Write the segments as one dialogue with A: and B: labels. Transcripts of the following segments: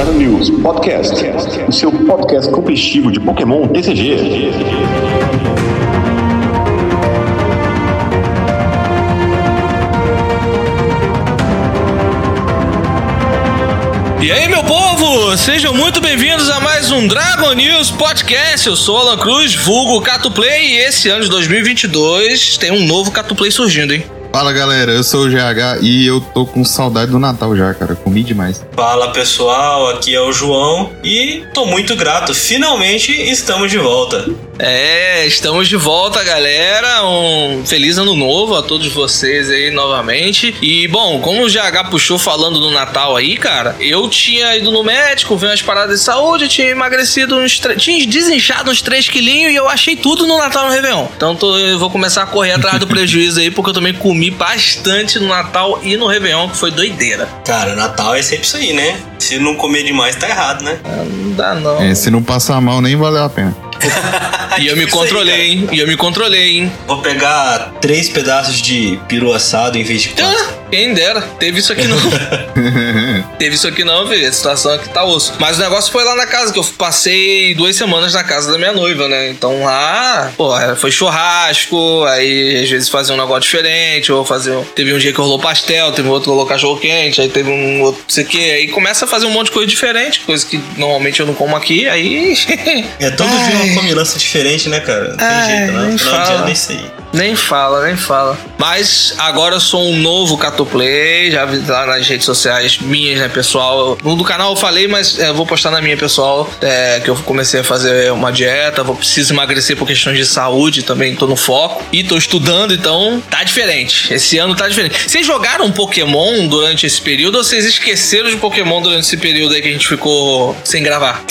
A: Dragon News Podcast, o seu podcast competitivo de Pokémon TCG.
B: E aí, meu povo, sejam muito bem-vindos a mais um Dragon News Podcast. Eu sou Alan Cruz, vulgo Catuplay, e esse ano de 2022 tem um novo Catuplay surgindo, hein?
C: Fala galera, eu sou o GH e eu tô com saudade do Natal já, cara. Comi demais.
D: Fala pessoal, aqui é o João e tô muito grato. Finalmente estamos de volta.
B: É, estamos de volta, galera. Um feliz ano novo a todos vocês aí novamente. E bom, como o GH puxou falando do Natal aí, cara, eu tinha ido no médico, vi umas paradas de saúde, tinha emagrecido uns. tinha desinchado uns 3 quilinhos e eu achei tudo no Natal no Réveillon. Então tô, eu vou começar a correr atrás do prejuízo aí, porque eu também comi bastante no Natal e no Réveillon, que foi doideira.
D: Cara, Natal é sempre isso aí, né? Se não comer demais, tá errado, né?
B: Ah, não dá não.
C: É, se não passar mal, nem valeu a pena.
B: E eu me controlei, hein? E eu me controlei, hein?
D: Vou pegar três pedaços de peru assado em vez de quatro.
B: Ah, quem dera, teve isso aqui não. teve isso aqui não, filho. A situação aqui tá osso. Mas o negócio foi lá na casa, que eu passei duas semanas na casa da minha noiva, né? Então lá, pô, foi churrasco, aí às vezes fazia um negócio diferente, ou fazer. Teve um dia que rolou pastel, teve outro que rolou cachorro quente, aí teve um outro, não sei o quê. Aí começa a fazer um monte de coisa diferente, coisa que normalmente eu não como aqui, aí.
D: É todo dia uma combinância diferente, né, cara? Não tem
B: Ai,
D: jeito, não. Final de
B: fala.
D: ano é isso aí.
B: Nem fala, nem fala. Mas agora eu sou um novo Catoplay, já lá nas redes sociais minhas, né, pessoal. No do canal eu falei, mas é, eu vou postar na minha pessoal, é, que eu comecei a fazer uma dieta, vou preciso emagrecer por questões de saúde, também tô no foco. E tô estudando, então tá diferente. Esse ano tá diferente. Vocês jogaram Pokémon durante esse período ou vocês esqueceram de Pokémon durante esse período aí que a gente ficou sem gravar?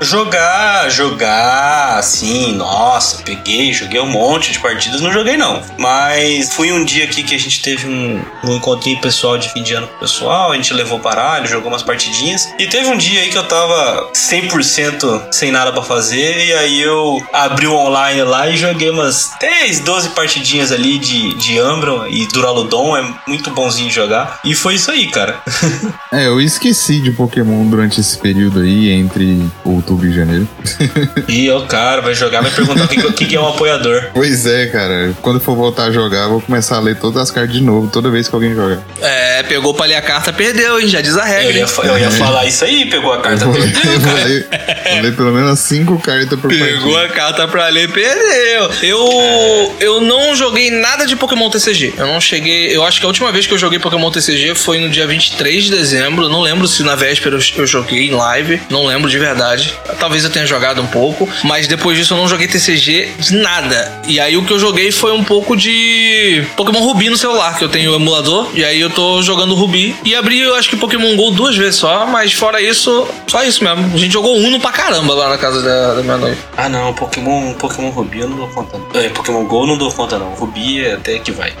D: Jogar, jogar, assim, nossa, peguei, joguei um monte de partidas, não joguei não. Mas fui um dia aqui que a gente teve um, um encontrinho pessoal de fim de ano com o pessoal, a gente levou paralho, jogou umas partidinhas. E teve um dia aí que eu tava 100% sem nada pra fazer, e aí eu abri o online lá e joguei umas 10, 12 partidinhas ali de, de Ambron e Duraludon, é muito bonzinho de jogar. E foi isso aí, cara.
C: É, eu esqueci de Pokémon durante esse período aí, entre outubro e janeiro.
D: e o cara vai jogar, vai perguntar o que, o que que é um apoiador.
C: Pois é, cara. Quando for voltar a jogar, vou começar a ler todas as cartas de novo, toda vez que alguém jogar.
B: É, pegou pra ler a carta, perdeu, hein? Já diz a
D: Eu
B: regra.
D: ia,
B: hein?
D: fa- eu ia falar isso aí, pegou a carta,
C: Eu
D: perdeu,
C: eu vou ler, vou ler pelo menos cinco cartas por
B: Pegou
C: partida.
B: a carta pra ler, perdeu. Eu, eu não joguei nada de Pokémon TCG. Eu não cheguei. Eu acho que a última vez que eu joguei Pokémon TCG foi no dia 23 de dezembro. Não lembro se na véspera eu, eu joguei em live. Não lembro de verdade. Talvez eu tenha jogado um pouco. Mas depois disso eu não joguei TCG de nada. E aí o que eu joguei foi um pouco de Pokémon Ruby no celular, que eu tenho o emulador. E aí eu tô jogando Ruby. E abri, eu acho que Pokémon GO duas vezes só. Mas fora isso, só isso mesmo. A gente jogou Uno pra caramba lá na casa da, da minha noiva.
D: Ah, não, Pokémon, Pokémon Ruby eu não dou conta. não. É, Pokémon Go eu não dou conta, não. Ruby é até que vai.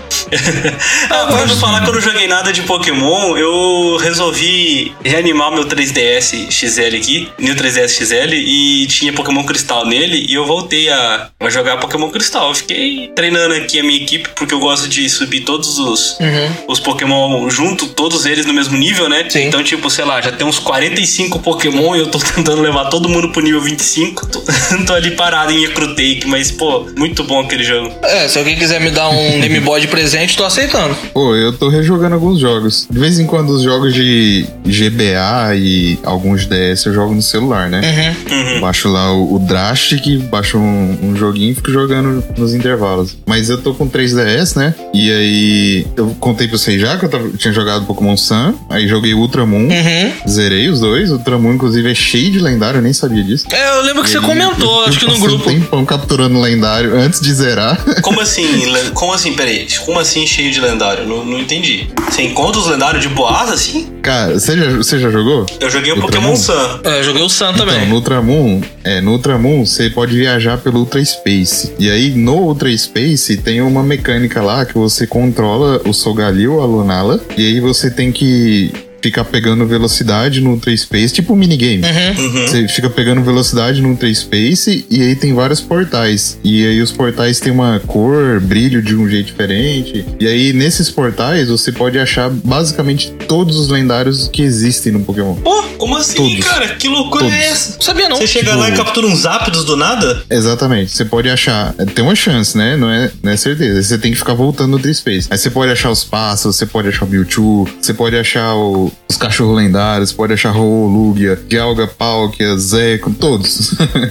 D: Ah, pra não falar que eu não joguei nada de Pokémon, eu resolvi reanimar meu 3DS XL aqui, New 3DS XL, e tinha Pokémon Cristal nele, e eu voltei a, a jogar Pokémon Cristal. Eu fiquei treinando aqui a minha equipe, porque eu gosto de subir todos os,
B: Uhum.
D: os Pokémon junto, todos eles no mesmo nível, né?
B: Sim.
D: Então, tipo, sei lá, já tem uns 45 Pokémon e eu tô tentando levar todo mundo pro nível 25. Tô, tô ali parado em Ecrutake, mas, pô, muito bom aquele jogo.
B: É, se alguém quiser me dar um Game Boy de presente, tô aceitando.
C: Pô, eu tô rejogando alguns jogos. De vez em quando os jogos de GBA e alguns DS eu jogo no celular, né?
B: Uhum.
C: Baixo lá o, o Drastic, baixo um, um joguinho e fico jogando nos intervalos. Mas eu tô com 3DS, né? E aí eu contei pra vocês já que eu tava- tinha jogado Pokémon Sun, aí joguei Ultramon,
B: Uhum.
C: zerei os dois. O Ultramon, inclusive, é cheio de lendário, eu nem sabia disso.
B: É, eu lembro que
C: E
B: você
C: aí,
B: comentou,
C: eu
B: acho que no
C: passei
B: grupo.
C: Um tempão capturando lendário antes de zerar.
D: Como assim? Como assim, peraí? Como assim cheio de lendário? Não, não entendi. Você encontra os lendários de boas assim?
C: Cara, você já, você já jogou?
D: Eu joguei o? Pokémon Sun.
B: É, eu joguei o Sun
C: Então,
B: também.
C: no Ultramon, é, no Ultramon você pode viajar pelo Ultra Space. E aí, no Ultra Space, tem uma mecânica lá que você controla o Sogalil, a Lunala, e aí você tem que ficar pegando velocidade no Ultra Space, tipo um minigame.
B: Uhum.
C: Você fica pegando velocidade no Ultra Space e aí tem vários portais. E aí os portais têm uma cor, brilho de um jeito diferente. E aí nesses portais você pode achar basicamente todos os lendários que existem no Pokémon.
D: Pô, como assim,
C: Todos.
D: cara? Que loucura
C: Todos.
D: é essa?
B: Sabia não.
D: Você chega
C: Tipo-
D: lá e captura uns ápidos do nada?
C: Exatamente. Você pode achar. Tem uma chance, né? Não é, não é certeza. Você tem que ficar voltando no Ultra Space. Aí você pode achar os pássaros, você pode achar o Mewtwo, você pode achar o- os cachorros lendários, pode achar o Lugia, Dialga, Palkia, Zeco, todos.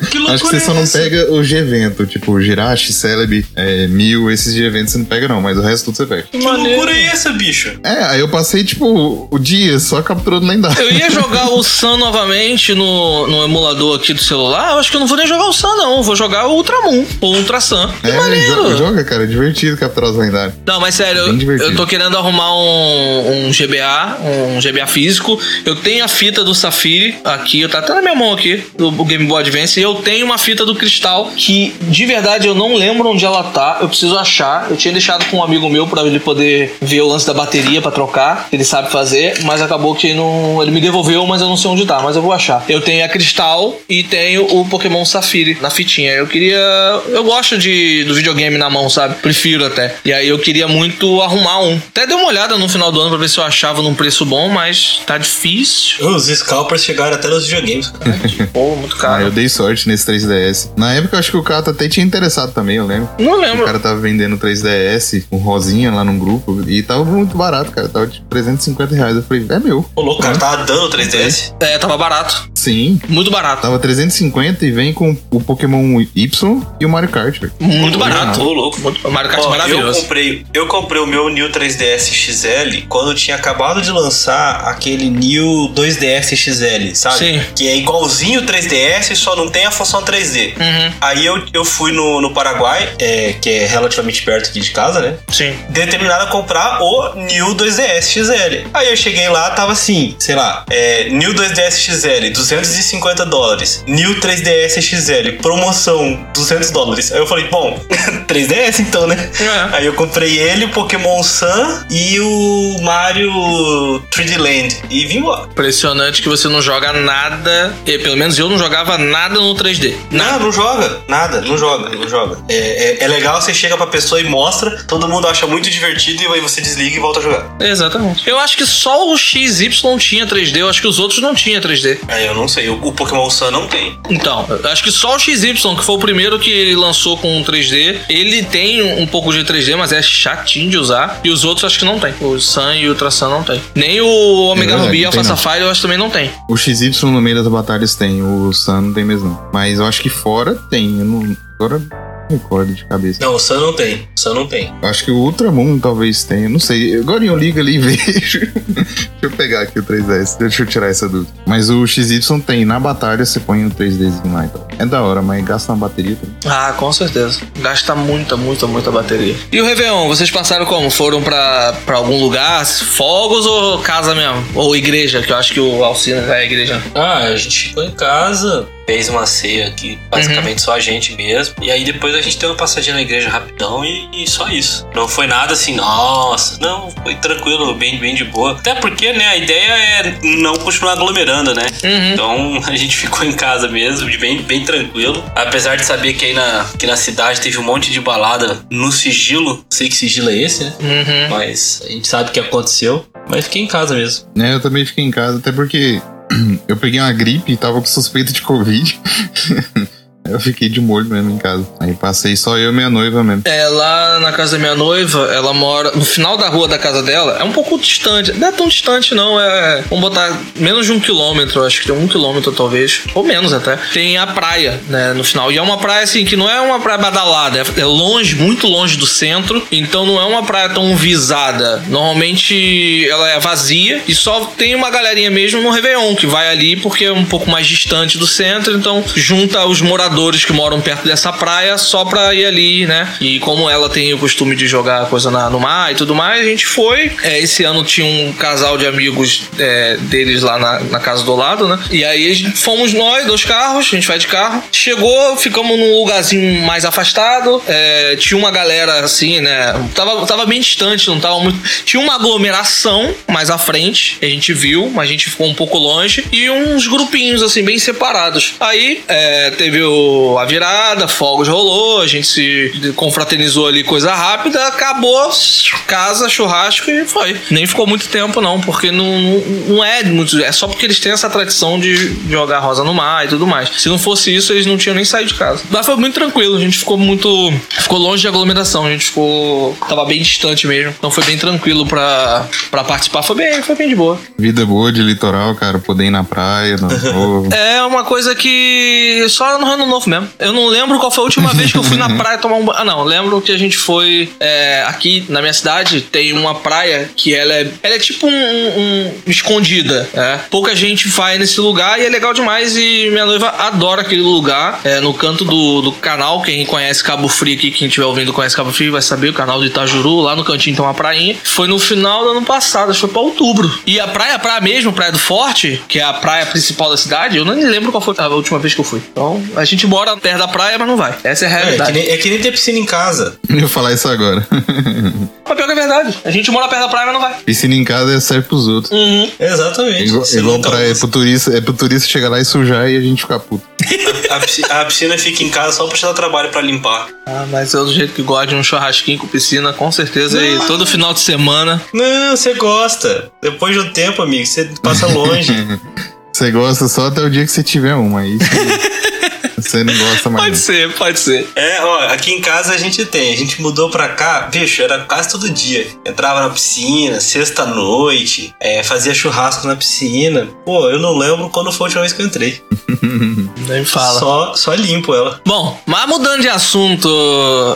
D: Que loucura
C: Acho que você só
D: é
C: não
D: essa?
C: pega os de evento, tipo Jirachi, Celebi, é, Mil, esses de evento você não pega, não, mas o resto tudo você pega.
D: Que loucura é essa, bicho?
C: É, aí eu passei, tipo, o dia só capturando lendário.
B: Eu ia jogar o Sun novamente no, no emulador aqui do celular. Eu acho que eu não vou nem jogar o Sun, não. Eu vou jogar o Ultramon ou o Ultra Sun. Que
C: É,
B: maneiro.
C: joga, cara, é divertido capturar os lendários.
B: Não, mas sério, eu, eu tô querendo arrumar um, um GBA, um GBA físico. Eu tenho a fita do Safiri aqui, tá até na minha mão aqui, do Game Boy Advance. E eu tenho uma fita do Cristal que, de verdade, eu não lembro onde ela tá. Eu preciso achar. Eu tinha deixado com um amigo meu pra ele poder ver o lance da bateria pra trocar. Ele sabe fazer, mas acabou que não. Ele me devolveu, mas eu não sei onde tá. Mas eu vou achar. Eu tenho a Cristal e tenho o Pokémon Safiri na fitinha. Eu queria. Eu gosto de, do videogame na mão, sabe? Prefiro até. E aí eu queria muito arrumar um. Até dei uma olhada no final do ano pra ver se eu achava num preço bom, mas tá difícil.
D: Os scalpers chegaram até nos videogames, cara.
B: Pô, muito
C: Ah,
B: caro.
C: eu dei sorte nesse 3DS. Na época, eu acho que o cara até tinha interessado também, eu lembro.
B: Não
C: O
B: lembro.
C: cara tava vendendo 3DS, um rosinha lá num grupo, e tava muito barato, cara. Tava tipo 350 reais. Eu falei, é meu.
D: Ô, louco, o cara tava dando 3DS.
B: É, tava barato.
C: Sim.
B: Muito barato.
C: Tava 350 e vem com o Pokémon Y e o Mario Kart, velho.
B: Muito barato.
D: Ô, louco.
B: Muito, Mario Kart
D: Ó, eu
B: maravilhoso.
D: comprei, eu comprei o meu New 3DS XL quando tinha acabado de lançar aquele New 2DS XL, sabe?
B: Sim.
D: Que é igualzinho o 3DS, só não tem a função 3D.
B: Uhum,
D: Aí eu, eu fui no, no Paraguai, é, que é relativamente perto aqui de casa, né?
B: sim.
D: Determinado a comprar o New 2DS XL. Aí eu cheguei lá, tava assim, sei lá, é, New 2DS XL, 250 dólares. New 3DS XL, promoção, 200 dólares. Aí eu falei, bom, 3DS então, né?
B: É.
D: Aí eu comprei ele, o Pokémon Sun e o Mario 3D Land. E vim embora.
B: Impressionante que você não joga nada. e, pelo menos eu não jogava nada no 3D.
D: Não, não joga. Nada, não joga, não joga. É, é, é legal, você chega pra pessoa e mostra, todo mundo acha muito divertido e aí você desliga e volta a jogar.
B: Exatamente. Eu acho que só o XY tinha 3D. Eu acho que os outros não tinha 3D.
D: Aí eu não sei, o, o Pokémon Sun não tem.
B: Então, eu acho que só o XY, que foi o primeiro que ele lançou com 3D, ele tem um pouco de 3D, mas é chatinho de usar. E os outros acho que não tem. O Sun e o Ultra Sun não tem. Nem o Omega
C: É
B: Ruby e Alpha. Sapphire eu acho que também não tem.
C: O XY no meio das batalhas tem, o Sun não tem mesmo não. Mas eu acho que fora tem, eu não... Agora recordo de cabeça.
D: Não, o Sun não tem. O Sun não tem.
C: Acho que o Ultramon talvez tenha, não sei. Agora eu ligo ali e vejo. Deixa eu pegar aqui o 3DS, deixa eu tirar essa dúvida. Mas o XY tem, na batalha você põe o 3Dzinho lá então. É da hora, mas gasta uma bateria também.
B: Ah, com certeza. Gasta muita, muita, muita bateria. E o Réveillon, vocês passaram como? Foram pra, pra algum lugar? Fogos ou casa mesmo? Ou igreja? Que eu acho que o Alcina é a igreja.
D: Ah, a gente ficou em casa, fez uma ceia aqui, basicamente só a gente mesmo. E aí depois a gente deu uma passadinha na igreja rapidão e, e só isso. Não foi nada assim, nossa, não, foi tranquilo, bem, bem de boa. Até porque, né, a ideia é não continuar aglomerando, né?
B: Uhum.
D: Então a gente ficou em casa mesmo, bem, bem tranquilo. Apesar de saber que aí na, que na cidade teve um monte de balada no sigilo. Sei que sigilo é esse, né?
B: Uhum.
D: Mas a gente sabe o que aconteceu. Mas fiquei em casa mesmo.
C: Né, eu também fiquei em casa, até porque eu peguei uma gripe e tava com suspeita de Covid. eu fiquei de molho mesmo em casa. Aí passei só eu e minha noiva mesmo.
B: É, lá na casa da minha noiva, ela mora no final da rua da casa dela. É um pouco distante. Não é tão distante, não. É. Vamos botar menos de um quilômetro. Acho que tem um quilômetro, talvez. Ou menos até. Tem a praia, né? No final. E é uma praia, assim, que não é uma praia badalada. É é longe, muito longe do centro. Então não é uma praia tão visada. Normalmente ela é vazia. E só tem uma galerinha mesmo no Réveillon que vai ali porque é um pouco mais distante do centro. Então junta os moradores moradores que moram perto dessa praia só pra ir ali, né? E como ela tem o costume de jogar coisa na- no mar e tudo mais, a gente foi. É, esse ano tinha um casal de amigos é, deles lá na, na casa do lado, né? E aí fomos nós, dois carros, a gente vai de carro. Chegou, ficamos num lugarzinho mais afastado. é, tinha uma galera assim, né? Tava, tava bem distante, não tava muito. Tinha uma aglomeração mais à frente, a gente viu, mas a gente ficou um pouco longe. E uns grupinhos, assim, bem separados. Aí é, teve o- a virada, fogos rolou, a gente se confraternizou ali, coisa rápida, acabou, casa, churrasco e foi. Nem ficou muito tempo, não, porque não, não, não é muito. É só porque eles têm essa tradição de jogar rosa no mar e tudo mais. Se não fosse isso, eles não tinham nem saído de casa. Mas foi muito tranquilo, a gente ficou muito. Ficou longe de aglomeração, a gente ficou. Tava bem distante mesmo. Então foi bem tranquilo pra, pra participar. Foi bem, foi bem de boa.
C: Vida boa de litoral, cara. Poder ir na praia, no.
B: É uma coisa que só no ano novo mesmo. Eu não lembro qual foi a última vez que eu fui na praia tomar um banho. Ah, não. Lembro que a gente foi é, aqui na minha cidade. Tem uma praia que ela é, ela é tipo um, um- um escondida. É. Pouca gente vai nesse lugar e é legal demais. E minha noiva adora aquele lugar. É, no canto do, do canal. Quem conhece Cabo Frio aqui, quem estiver ouvindo conhece Cabo Frio, vai saber o canal do Itajuru. Lá no cantinho tem uma prainha. Foi no final do ano passado, acho que foi pra outubro. E a praia, a praia mesmo, Praia do Forte, que é a praia principal da cidade, eu nem lembro qual foi a última vez que eu fui. Então, a gente mora perto da praia, mas não vai. Essa é a
D: É, é, que
B: realidade.
D: nem, é que nem ter piscina em casa.
C: Eu ia falar isso agora.
B: Mas pior que é verdade. A gente mora perto da praia, mas não vai.
C: Piscina em casa serve pros outros.
B: Uhum.
D: Exatamente.
C: Igual,
D: Você
C: igual
D: nunca
C: pra, é, pro turista, é pro turista chegar lá e sujar e a gente ficar puto.
D: a, a piscina fica em casa só pra te dar trabalho pra limpar.
B: Ah, mas eu do jeito que gosto de um churrasquinho com piscina, com certeza. E todo final de semana.
D: Não, você gosta. Depois de um tempo, amigo, você passa longe.
C: Você gosta só até o dia que você tiver uma. Aí você, não gosta mais.
B: Pode ser, pode ser.
D: É, ó, aqui em casa a gente tem. A gente mudou pra cá, bicho, era quase todo dia. Entrava na piscina, sexta-noite, é, fazia churrasco na piscina. Pô, eu não lembro quando foi a última vez que eu entrei.
B: Nem fala.
D: Só, só limpo ela.
B: Bom, mas mudando de assunto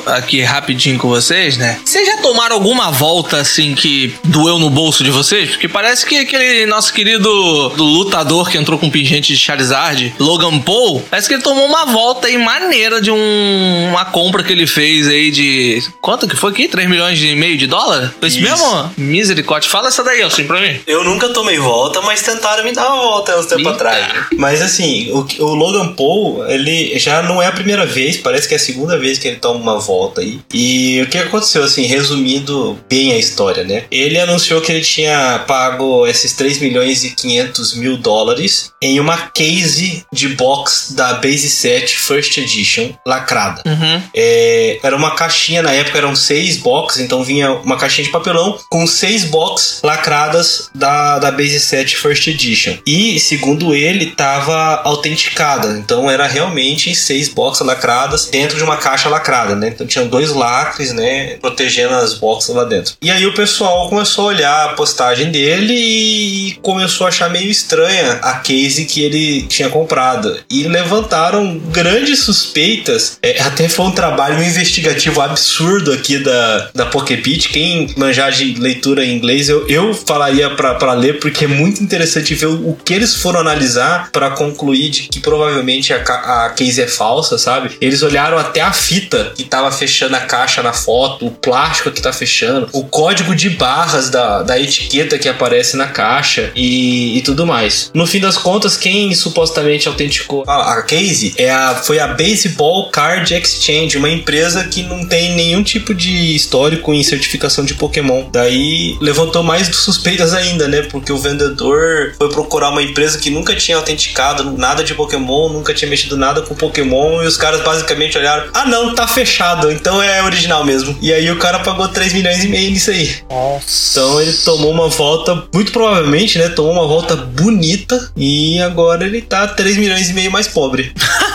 B: aqui rapidinho com vocês, né? Vocês já tomaram alguma volta assim que doeu no bolso de vocês? Porque parece que aquele nosso querido do lutador que entrou com pingente de Charizard, Logan Paul, parece que ele tomou uma volta aí maneira de um- uma compra que ele fez aí de. Quanto que foi aqui? 3 milhões e meio de dólar? Foi isso,
D: Isso.
B: mesmo? Misericórdia. Fala essa daí, assim, pra mim.
D: Eu nunca tomei volta, mas tentaram me dar uma volta há uns tempos atrás. Mas assim, o, o Logan Paul, ele já não é a primeira vez, parece que é a segunda vez que ele toma uma volta aí. E o que aconteceu, assim, resumindo bem a história, né? Ele anunciou que ele tinha pago esses 3 milhões e 500 mil dólares em uma case de box da Base 7 First Edition lacrada.
B: Uhum.
D: É, era uma caixinha, na época eram seis boxes, então vinha uma caixinha de papelão com seis boxes lacradas da, da Base 7 First Edition. E, segundo ele, estava autenticada, então era realmente seis boxes lacradas dentro de uma caixa lacrada, né? Então tinham dois lacres, né, protegendo as boxes lá dentro. E aí o pessoal começou a olhar a postagem dele e começou a achar meio estranha a case que ele tinha comprado. E levantaram grandes suspeitas. É, até foi um trabalho investigativo absurdo aqui da, da Pokebit. Quem manjar de leitura em inglês, eu, eu falaria pra ler, porque é muito interessante ver o, o que eles foram analisar pra concluir de que provavelmente a, a case é falsa, sabe? Eles olharam até a fita que tava fechando a caixa na foto, o plástico que tá fechando, o código de barras da, da etiqueta que aparece na caixa e, e tudo mais. No fim das contas, quem supostamente autenticou a, a case é a, foi a Baseball Card Exchange, uma empresa que não tem nenhum tipo de histórico em certificação de Pokémon. Daí levantou mais suspeitas ainda, né? Porque o vendedor foi procurar uma empresa que nunca tinha autenticado nada de Pokémon, nunca tinha mexido nada com Pokémon, e os caras basicamente olharam: ah, não, tá fechado, então é original mesmo. E aí o cara pagou 3 milhões e meio nisso aí.
B: Nossa.
D: Então ele tomou uma volta, muito provavelmente, né? Tomou uma volta bonita e agora ele tá 3 milhões e meio mais pobre.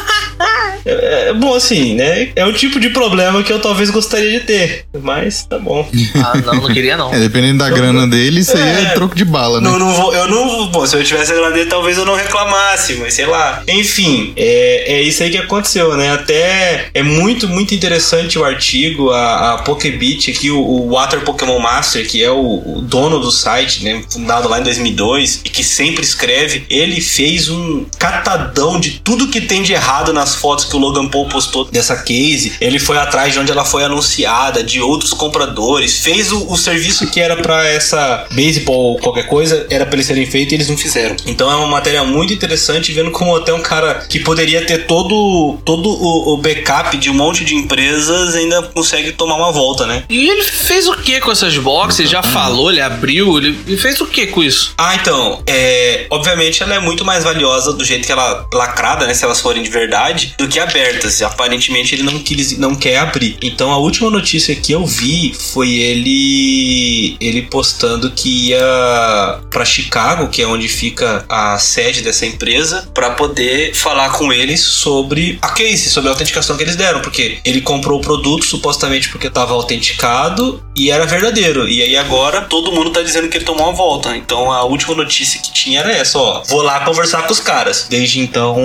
D: É, é bom assim, né? É o tipo de problema que eu talvez gostaria de ter, mas tá bom.
B: Ah, não, não queria não.
C: É, dependendo da grana dele, isso aí é,
D: É.
C: troco de bala, né?
D: Não, não vou, eu não vou. Bom, se eu tivesse a grana dele, talvez eu não reclamasse, mas sei lá. Enfim, é, é isso aí que aconteceu, né? Até é muito, muito interessante o artigo, a, a Pokebit aqui, o, o Water Pokémon Master, que é o, o dono do site, né? Fundado lá em 2002 e que sempre escreve. Ele fez um catadão de tudo que tem de errado nas fotos que que o Logan Paul postou dessa case, ele foi atrás de onde ela foi anunciada, de outros compradores, fez o, o serviço que era para essa baseball qualquer coisa, era para eles serem feito e eles não fizeram. Então é uma matéria muito interessante, vendo como até um cara que poderia ter todo, todo o, o backup de um monte de empresas ainda consegue tomar uma volta, né?
B: E ele fez o que com essas boxes? Ele já falou, ele abriu, ele, ele fez o que com isso?
D: Ah, então, é, obviamente ela é muito mais valiosa do jeito que ela lacrada, né, se elas forem de verdade, do que abertas. Aparentemente ele não quis, não quer abrir. Então a última notícia que eu vi foi ele ele postando que ia para Chicago, que é onde fica a sede dessa empresa, para poder falar com eles sobre a case, sobre a autenticação que eles deram, porque ele comprou o produto supostamente porque estava autenticado e era verdadeiro. E aí agora todo mundo tá dizendo que ele tomou uma volta. Então a última notícia que tinha era essa, ó. Vou lá conversar com os caras. Desde então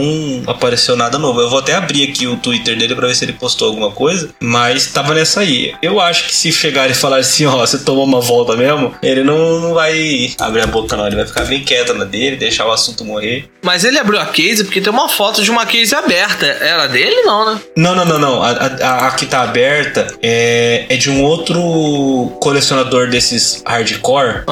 D: apareceu nada novo. Eu vou até abrir aqui o Twitter dele para ver se ele postou alguma coisa, mas tava nessa aí. Eu acho que se chegar e falar assim, ó, você tomou uma volta mesmo, ele não, não vai abrir a boca não, ele vai ficar bem quieto na dele, deixar o assunto morrer.
B: Mas ele abriu a case porque tem uma foto de uma case aberta. Era dele não, né?
D: Não, não, não, não. A, a, a que tá aberta é, é de um outro colecionador desses hardcore,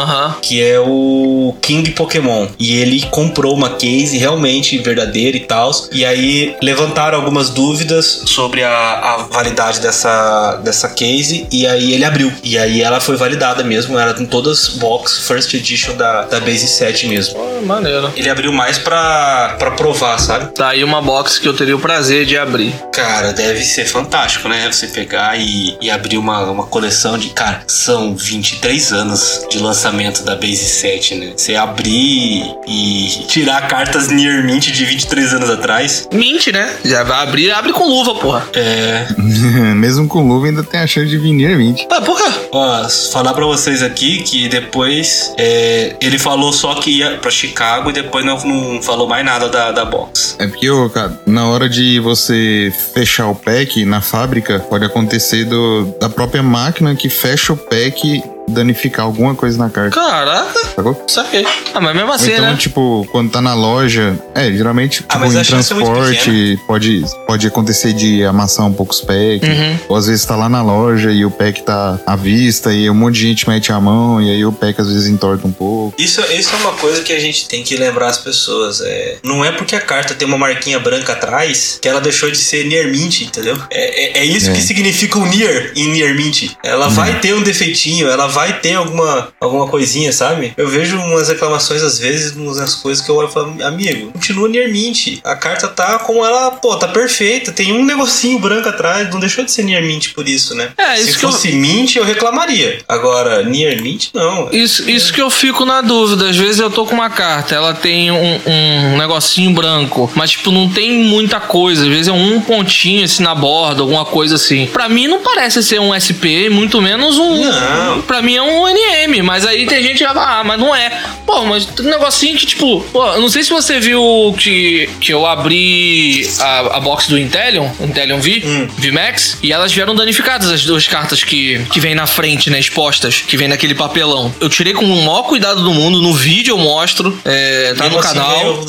D: que é o King Pokémon. E ele comprou uma case realmente verdadeira e tal. E aí levantaram algumas dúvidas sobre a, a validade dessa, dessa case. E aí ele abriu. E aí ela foi validada mesmo. Era com todas box First Edition da, da Base 7 mesmo.
B: Pô, maneiro.
D: Ele abriu mais pra, pra provar, sabe?
B: Tá aí uma box que eu teria o prazer de abrir.
D: Cara, deve ser fantástico, né? Você pegar e, e abrir uma, uma coleção de. Cara, são 23 anos de lançamento da Base 7, né? Você abrir e tirar cartas Near Mint de 23 anos atrás.
B: Mint, né? Já vai abrir, abre com luva, porra.
D: É.
C: Mesmo com luva ainda tem a chance de vir Near 20.
B: Ah, porra.
D: Ó, falar pra vocês aqui que depois é, ele falou só que ia pra Chicago e depois não, não falou mais nada da, da box.
C: É porque, ô, cara, na hora de você fechar o pack na fábrica, pode acontecer do, da própria máquina que fecha o pack danificar alguma coisa na carta,
B: Caraca,
C: sacou?
B: saquei. Ah, mas mesmo assim,
C: então,
B: né?
C: tipo, quando tá na loja, é, geralmente,
D: Ah,
C: tipo, em
D: é
C: transporte, pode, pode acontecer de amassar um pouco os packs.
B: Uhum.
C: Ou às vezes tá lá na loja e o pack tá à vista e um monte de gente mete a mão e aí o pack às vezes entorta um pouco.
D: Isso, isso é uma coisa que a gente tem que lembrar as pessoas. É, não é porque a carta tem uma marquinha branca atrás que ela deixou de ser Near Mint, entendeu? É, é, é isso
C: É.
D: que significa o Near em Near Mint. Ela vai ter um defeitinho, ela vai ter alguma, alguma coisinha, sabe? Eu vejo umas reclamações às vezes, umas coisas que eu olho e falo, amigo, continua Near Mint. A carta tá como ela, pô, tá perfeita. Tem um negocinho branco atrás, não deixou de ser Near Mint por isso, né?
B: É,
D: Se
B: isso que eu-
D: fosse Mint, eu reclamaria. Agora, Near Mint, não.
B: Isso, isso que eu fico na dúvida. Às vezes eu tô com uma carta, ela tem um, um negocinho branco, mas tipo, não tem muita coisa. Às vezes é um pontinho assim na borda, alguma coisa assim. Pra mim não parece ser um SP, muito menos um.
D: Não.
B: Pra mim é um NM, mas aí tem gente que vai falar, ah, mas não é. Pô, mas um negocinho que tipo, pô, eu não sei se você viu que, que eu abri a, a box do Intelion, Intelion V,
D: Hum.
B: VMAX, e elas vieram danificadas, as duas cartas que, que vem na frente, né, expostas, que vem naquele papelão. Eu tirei com o maior cuidado do mundo, no vídeo eu mostro, é, tá
D: Mesmo
B: no
D: assim,
B: canal.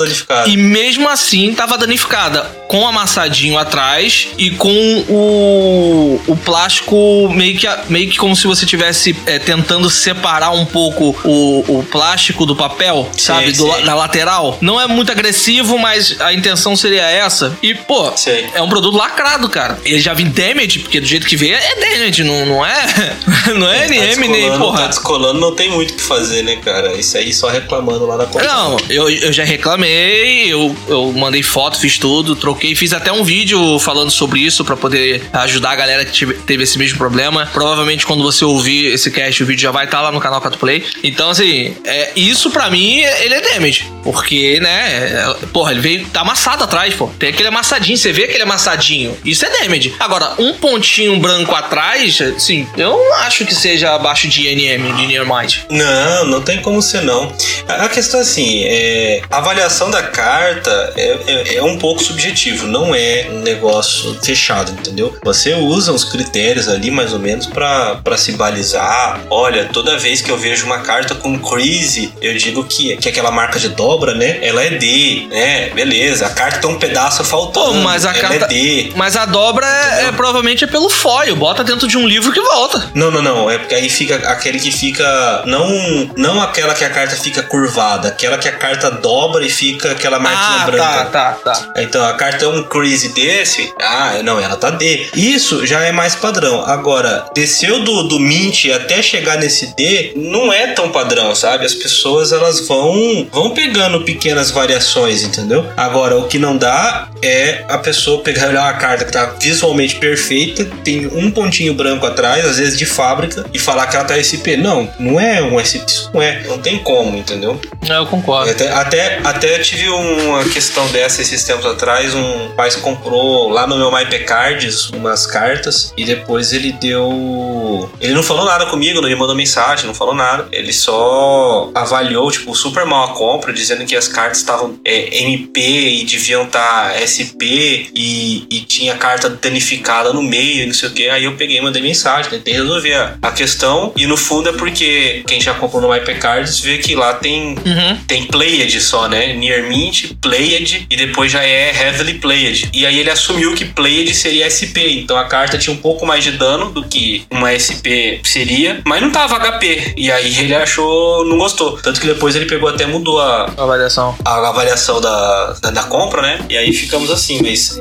B: E mesmo assim tava danificada, com amassadinho atrás e com o, o plástico meio que, meio que como se você tivesse é, tentando separar um pouco o, o plástico do papel, sabe? Do,
D: sei.
B: da lateral. Não é muito agressivo, mas a intenção seria essa. E, pô,
D: Sei.
B: é um produto lacrado, cara. Ele já vem damage, porque do jeito que vê é damage, não, não é. Não é
D: Tá
B: NM nem
D: descolando,
B: porra.
D: Tá descolando, não tem muito o que fazer, né, cara? Isso aí só reclamando lá na conta.
B: Não, eu, eu já reclamei, eu, eu mandei foto, fiz tudo, troquei, fiz até um vídeo falando sobre isso pra poder ajudar a galera que teve esse mesmo problema. Provavelmente quando você ouvir esse cast, o vídeo já vai estar lá no canal Cato Play. Então, assim, é, isso pra mim, ele é damage. Porque, né, porra, ele veio, tá amassado atrás, pô. Tem aquele amassadinho, você vê aquele amassadinho. Isso é damage. Agora, um pontinho branco atrás, assim, eu não acho que seja abaixo de NM, de Near Mind.
D: Não, não tem como ser não. A questão é assim, é, a avaliação da carta é, é- é um pouco subjetivo, não é um negócio fechado, entendeu? Você usa uns critérios ali mais ou menos pra se balizar. Olha, toda vez que eu vejo uma carta com crease, eu digo que, que aquela marca de dó dobra, né? Ela é D, né? Beleza. A carta tem um pedaço faltando.
B: Pô, mas a
D: ela
B: carta-
D: é D.
B: Mas a dobra é, é provavelmente é pelo foil. Bota dentro de um livro que volta.
D: Não, não, não. É porque aí fica aquele que fica. Não, não aquela que a carta fica curvada, aquela que a carta dobra e fica aquela marquinha
B: ah,
D: branca.
B: tá, tá, tá.
D: Então, a carta é um crazy desse. Ah, não, ela tá D. Isso já é mais padrão. Agora, desceu do, do Mint até chegar nesse D, não é tão padrão, sabe? As pessoas elas vão vão pegando pequenas variações, entendeu? Agora, o que não dá é a pessoa pegar e olhar uma carta que tá visualmente perfeita, tem um pontinho branco atrás, às vezes de fábrica, e falar que ela tá SP. Não, não é um SP. Isso não é. Não tem como, entendeu?
B: É, Eu concordo.
D: Até, até, até tive uma questão dessa esses tempos atrás. Um pai comprou lá no meu MyP Cards umas cartas e depois ele deu. Ele não falou nada comigo, não me mandou mensagem, não falou nada. Ele só avaliou, tipo, super mal a compra, dizendo que as cartas estavam é, MP e deviam estar SP e, e tinha carta danificada no meio e não sei o que. Aí eu peguei e mandei mensagem, tentei resolver a, a questão. E no fundo é porque quem já comprou no MyP Cards vê que lá tem
B: Uhum.
D: tem Played só, né? Near Mint, Played e depois já é Heavily Played. E aí ele assumiu que Played seria SP, então a carta tinha um pouco mais de dano do que uma SP seria, mas não tava HP. E aí ele achou, não gostou. Tanto que depois ele pegou até mudou a,
B: Avaliação.
D: a avaliação da, da, da compra, né? E aí ficamos assim, mas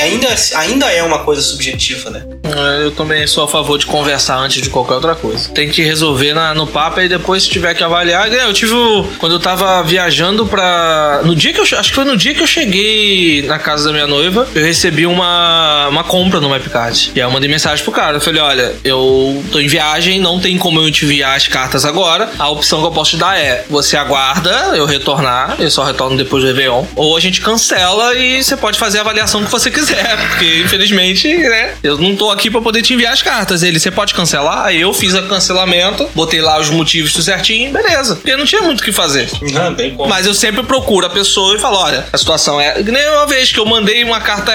D: ainda, ainda é uma coisa subjetiva, né?
B: É, Eu também sou a favor de conversar antes de qualquer outra coisa. Tem que resolver na- no papo e depois, se tiver que avaliar. Eu tive. Quando eu tava viajando pra. No dia que eu. Acho que foi no dia que eu cheguei na casa da minha noiva, eu recebi uma, uma compra no Mapcard. E aí eu mandei mensagem pro cara. Eu falei: olha, eu tô em viagem, não tem como eu te enviar as cartas agora. A opção que eu posso te dar é: você aguarda eu retornar, eu só retorno depois do Réveillon. Ou a gente cancela e você pode fazer a avaliação que você quiser. Porque, infelizmente, né? Eu não tô aqui pra poder te enviar as cartas. Ele, você pode cancelar? Aí eu fiz o cancelamento, botei lá os motivos tudo certinho, beleza. Porque não tinha muito o que fazer.
D: Não, tem como.
B: Mas eu sempre procuro a pessoa e falo: olha, a situação é. Nem uma vez que eu mandei uma carta.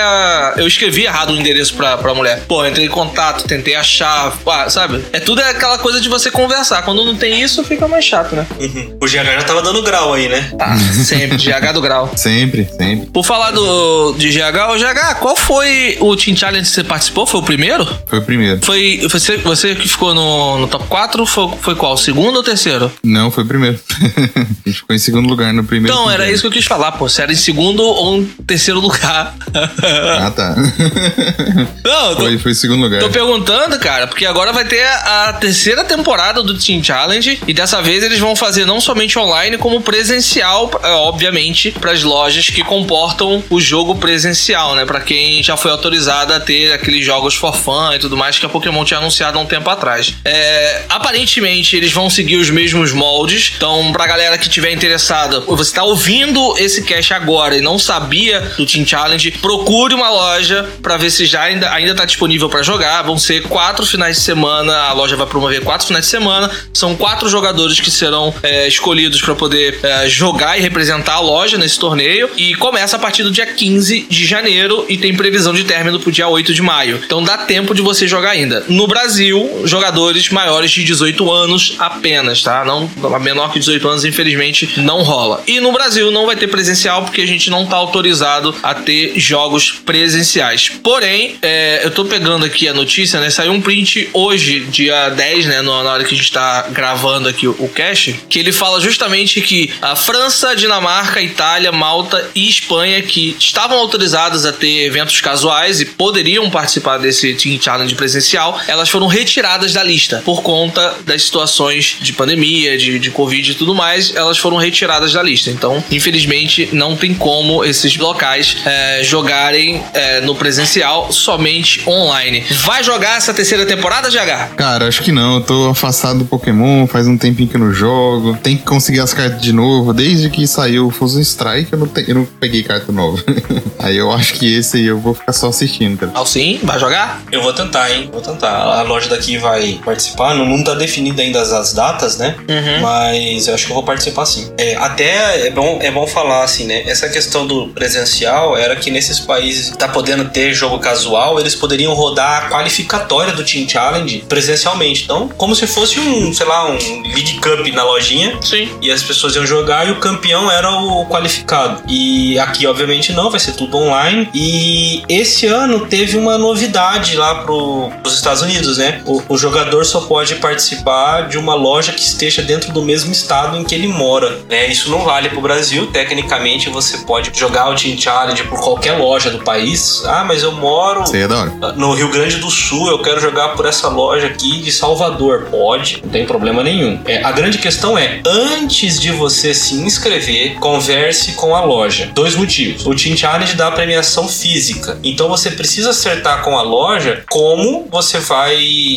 B: Eu escrevi errado o endereço pra, pra mulher. Pô, entrei em contato, tentei achar. Sabe? É tudo aquela coisa de você conversar. Quando não tem isso, fica mais chato, né?
D: Uhum. O GH já tava dando grau aí, né?
B: Tá, sempre. GH do grau.
C: Sempre, sempre.
B: Por falar do, de GH, ô GH, qual foi o Team Challenge que você participou? Foi o primeiro?
C: Foi o primeiro.
B: Foi você, você que ficou no, no top 4? Foi, foi qual? O segundo ou terceiro?
C: Não, foi o primeiro. a gente ficou em segundo lugar no primeiro.
B: Então, era isso que eu quis falar, pô. Se era em segundo ou em terceiro lugar.
C: Ah, tá.
B: Não, tô,
C: foi, foi em segundo lugar.
B: tô perguntando, cara, porque agora vai ter a, a terceira temporada do Team Challenge e dessa vez eles vão fazer não somente online, como presencial, é, obviamente, para as lojas que comportam o jogo presencial, né? Pra quem já foi autorizado a ter aqueles jogos for fun e tudo mais que a Pokémon tinha anunciado há um tempo atrás. É, aparentemente, eles vão seguir os mesmos moldes, então, pra galera que tiver interessada, você tá ouvindo esse cast agora e não sabia do Team Challenge, procure uma loja pra ver se já ainda, ainda tá disponível pra jogar. Vão ser quatro finais de semana, a loja vai promover quatro finais de semana. São quatro jogadores que serão é, escolhidos pra poder é, jogar e representar a loja nesse torneio. E começa a partir do dia 15 de janeiro e tem previsão de término pro dia 8 de maio. Então dá tempo de você jogar ainda. No Brasil, jogadores maiores de 18 anos apenas, tá? Não menor que 18 anos, infelizmente, não rola. E no Brasil não vai ter presencial porque a gente não tá autorizado a ter jogos presenciais. Porém, é, eu tô pegando aqui a notícia, né? Saiu um print hoje, dia 10, né? Na hora que a gente tá gravando aqui o, o cast, que ele fala justamente que a França, Dinamarca, Itália, Malta e Espanha, que estavam autorizadas a ter eventos casuais e poderiam participar desse Team Challenge presencial, elas foram retiradas da lista por conta das situações de pandemia, de, de Covid e tudo mais, elas foram retiradas da lista. Então, infelizmente, não tem como esses locais é, jogarem é, no presencial, somente online. Vai jogar essa terceira temporada, GH?
C: Cara, acho que não. Eu tô afastado do Pokémon, faz um tempinho que eu não jogo. Tem que conseguir as cartas de novo. Desde que saiu o Fusion Strike, eu não, te- eu não peguei carta nova. aí eu acho que esse aí eu vou ficar só assistindo, cara.
B: Alcim, vai jogar?
D: Eu vou tentar, hein? Vou tentar. A loja daqui vai participar. Não, não tá definido ainda as, as datas, né?
B: Uhum.
D: Mas eu acho que eu vou participar sim. É, até é bom, é bom falar assim, né? Essa questão do presencial era que nesses países tá podendo ter jogo casual, eles poderiam rodar a qualificatória do Team Challenge presencialmente. Então, como se fosse um, sei lá, um League Cup na lojinha.
B: Sim.
D: E as pessoas iam jogar e o campeão era o qualificado. E aqui, obviamente, não, vai ser tudo online. E esse ano teve uma novidade lá pro, pros Estados Unidos, né? O, o jogador só pode participar de uma loja que esteja dentro do mesmo estado em que ele mora. Né? Isso não vale pro Brasil. Tecnicamente, você pode jogar o Team Challenge por qualquer loja do país. Ah, mas eu moro
C: é
D: no Rio Grande do Sul, eu quero jogar por essa loja aqui de Salvador. Pode, não tem problema nenhum. É, a grande questão é, antes de você se inscrever, converse com a loja. Dois motivos. O Team Challenge dá premiação física. Então você precisa acertar com a loja como você vai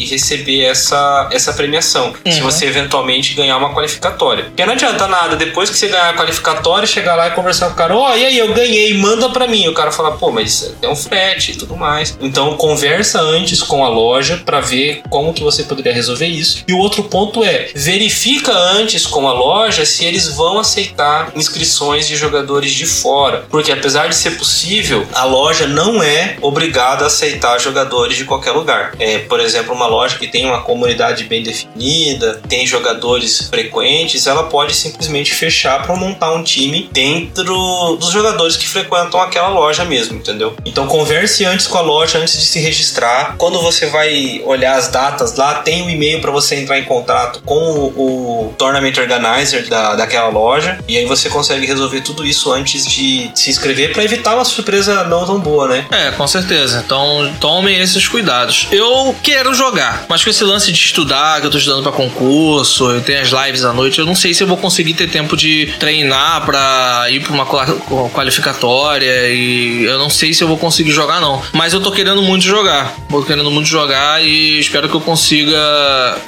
D: receber essa, essa premiação. Se
B: Uhum.
D: você eventualmente ganhar uma qualificatória. Porque não adianta nada, depois que você ganhar a qualificatória, chegar lá e conversar com o cara, ó, e aí, eu ganhei, manda pra mim. O cara fala, pô, mas tem um frete e tudo mais. Então conversa antes com a loja pra ver como que você poderia resolver isso. E o outro ponto é, verifica antes com a loja se eles vão aceitar inscrições de jogadores de fora. Porque apesar de ser possível, a loja não é obrigada a aceitar jogadores de qualquer lugar. É, por exemplo, uma loja que tem uma comunidade bem definida, tem jogadores frequentes, ela pode simplesmente fechar para montar um time dentro dos jogadores que frequentam aquela loja mesmo, entendeu? Então converse antes com a loja antes de se registrar. Quando você vai olhar as datas lá, tem um e-mail para você entrar em contato com o, o tournament organizer da, daquela loja e aí você consegue resolver tudo isso antes de se inscrever para evitar uma surpresa não tão boa, né?
B: É, com certeza. Então tomem esses cuidados. Eu quero jogar, mas com esse lance de estudar, que eu tô estudando pra concurso, eu tenho as lives à noite, eu não sei se eu vou conseguir ter tempo de treinar pra ir pra uma qual- qualificatória e eu não sei se eu vou conseguir jogar não. Mas eu tô querendo muito jogar. Tô querendo muito jogar e espero que eu consiga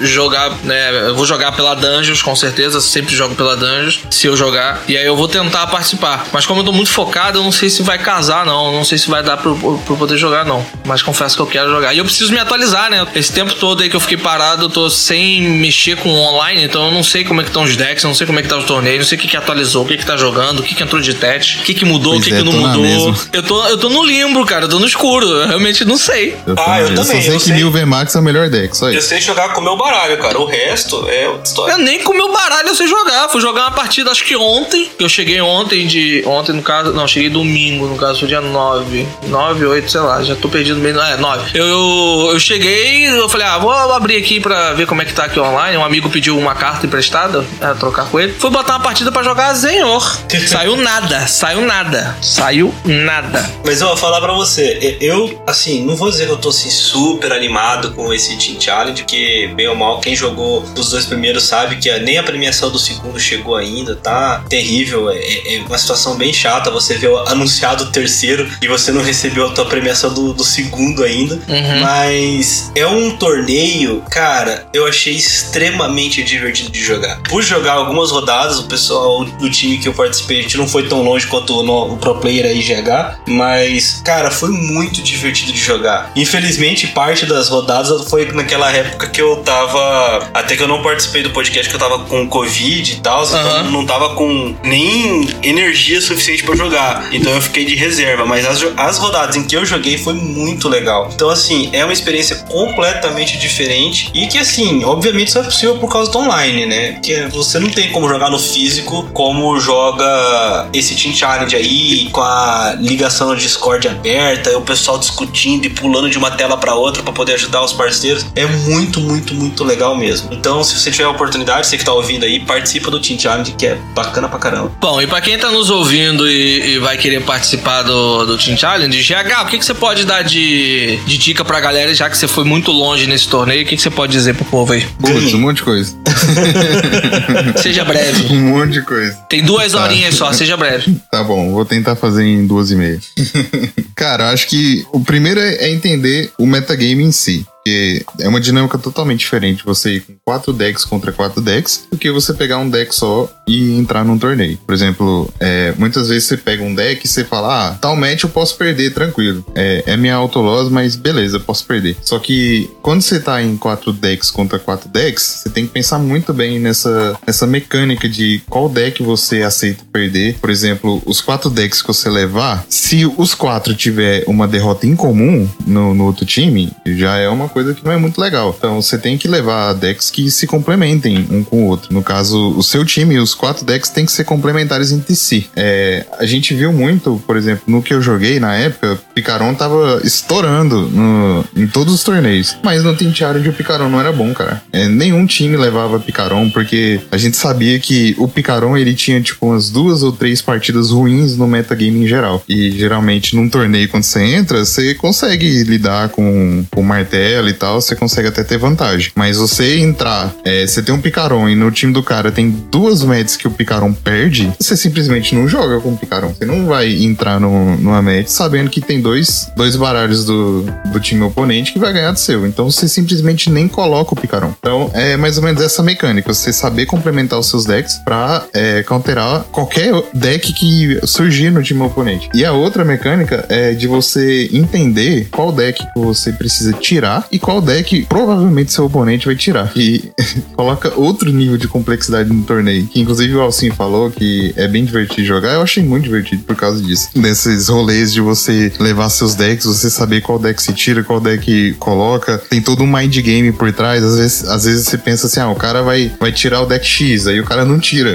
B: jogar, né? Eu vou jogar pela Dungeons, com certeza, sempre jogo pela Dungeons, se eu jogar. E aí eu vou tentar participar. Mas como eu tô muito focado, eu não sei se vai casar, não. Não sei se vai dar pra, eu- pra eu poder jogar, não. Mas confesso que eu quero jogar. E eu preciso me atualizar, né? Esse tempo todo aí que eu fiquei parado, eu tô sem mexer com o online, então eu não sei como é que estão os decks, eu não sei como é que tá os torneios, não sei o que, que atualizou, o que, que tá jogando, o que, que entrou de teste, o que, que mudou, o que,
C: é,
B: que não mudou. Eu tô, eu tô no limbo, cara, eu tô no escuro. Eu realmente não sei.
C: Eu,
D: Ah, eu
C: só
D: também,
C: sei
D: eu
C: que
D: sei.
C: mil VMAX é o melhor deck, só
D: Eu
C: isso.
D: sei jogar com o meu baralho, cara. O resto é outra história.
B: Eu nem com o meu baralho eu sei jogar. Fui jogar uma partida, acho que ontem. Eu cheguei ontem de. Ontem, no caso. Não, cheguei domingo, no caso, foi dia 9. 9, 8, sei lá. Já tô perdido meio. É, 9. Eu, eu, eu cheguei, eu falei, ah, vou abrir aqui pra ver como é que tá aqui online. Um amigo pediu uma carta emprestada, é, trocar com ele. Fui botar uma partida pra jogar Zenhor. Saiu nada, saiu nada. Saiu nada.
D: Mas eu vou falar pra você, eu, assim, não vou dizer que eu tô assim, super animado com esse Team Challenge, porque, bem ou mal, quem jogou os dois primeiros sabe que nem a premiação do segundo chegou ainda, tá terrível. É, é uma situação bem chata você ver o anunciado o terceiro e você não recebeu a tua premiação do, do segundo ainda.
B: Uhum.
D: Mas é um torneio, cara, eu achei extremamente divertido de jogar. Por jogar algumas rodadas, o pessoal do time que eu participei, a gente não foi tão longe quanto o, no- o pro player aí GH, mas, cara, foi muito divertido de jogar. Infelizmente, parte das rodadas foi naquela época que eu tava. Até que eu não participei do podcast, que eu tava com Covid e tal, então
B: Aham.
D: não tava com nem energia suficiente pra jogar. Então eu fiquei de reserva. Mas as, as rodadas em que eu joguei foi muito legal. Então, assim, é uma experiência completamente diferente. E que, assim, obviamente isso é possível por causa do online, né? Porque você não tem como jogar no físico como joga esse Team Challenge aí, com a ligação no Discord aberta, o pessoal discutindo e pulando de uma tela pra outra pra poder ajudar os parceiros. É muito, muito, muito legal mesmo. Então, se você tiver a oportunidade, você que tá ouvindo aí, participa do Team Challenge, que é bacana pra caramba.
B: Bom, e pra quem tá nos ouvindo e, e vai querer participar do, do Team Challenge, GH, o que, que você pode dar de, de dica pra galera, já que você foi muito longe nesse torneio? O que, que você pode dizer pro povo aí?
C: Putz, um monte de coisa.
B: Seja breve.
C: Um monte de coisa.
B: Tem duas
C: Tá.
B: horinhas só, seja breve.
C: Tá bom, vou tentar fazer em duas e meia. Cara, eu acho que o primeiro é é entender o metagame em si. Porque é uma dinâmica totalmente diferente você ir com quatro decks contra quatro decks do que você pegar um deck só e entrar num torneio. Por exemplo, é, muitas vezes você pega um deck e você fala, ah, tal match eu posso perder, tranquilo. É, é minha autoloss, mas beleza, eu posso perder. Só que quando você tá em quatro decks contra quatro decks, você tem que pensar muito bem nessa, nessa mecânica de qual deck você aceita perder. Por exemplo, os quatro decks que você levar, se os quatro tiver uma derrota incomum no, no outro time, já é uma coisa que não é muito legal. Então você tem que levar decks que se complementem um com o outro. No caso, o seu time e os quatro decks têm que ser complementares entre si. É, a gente viu muito, por exemplo, no que eu joguei na época, Picaron tava estourando no, em todos os torneios. Mas no Team Challenge o Picaron não era bom, cara. É, nenhum time levava Picaron, porque a gente sabia que o Picaron ele tinha tipo umas duas ou três partidas ruins no metagame em geral. E geralmente num torneio, quando você entra, você consegue lidar com o martelo e tal, você consegue até ter vantagem. Mas você entrar, é, você tem um Picaron e no time do cara tem duas matches que o Picaron perde, você simplesmente não joga com o Picaron. Você não vai entrar no, numa match sabendo que tem dois, dois baralhos do, do time oponente que vai ganhar do seu. Então você simplesmente nem coloca o Picaron. Então é mais ou menos essa mecânica, você saber complementar os seus decks pra é, counterar qualquer deck que surgir no time oponente. E a outra mecânica é de você entender qual deck que você precisa tirar e qual deck provavelmente seu oponente vai tirar. E coloca outro nível de complexidade no torneio. Que inclusive o Alcin falou que é bem divertido jogar. Eu achei muito divertido por causa disso. Desses rolês de você levar seus decks, você saber qual deck se tira, qual deck coloca. Tem todo um mind game por trás. Às vezes, às vezes você pensa assim, ah, o cara vai, vai tirar o deck X, aí o cara não tira.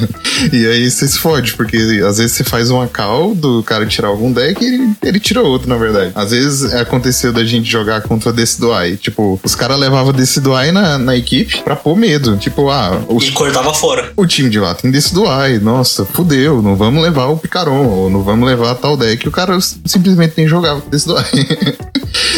C: e aí você se fode, porque às vezes você faz uma call do cara tirar algum deck e ele, ele tira outro, na verdade. Às vezes aconteceu da gente jogar contra Decidueye. Tipo, os caras levavam Decidueye na, na equipe pra pôr medo. Tipo, ah, os,
D: E cortava fora.
C: o time de lá tem Decidueye. Nossa, fudeu, não vamos levar o Picaron, ou não vamos levar tal deck. O cara simplesmente nem jogava com Decidueye.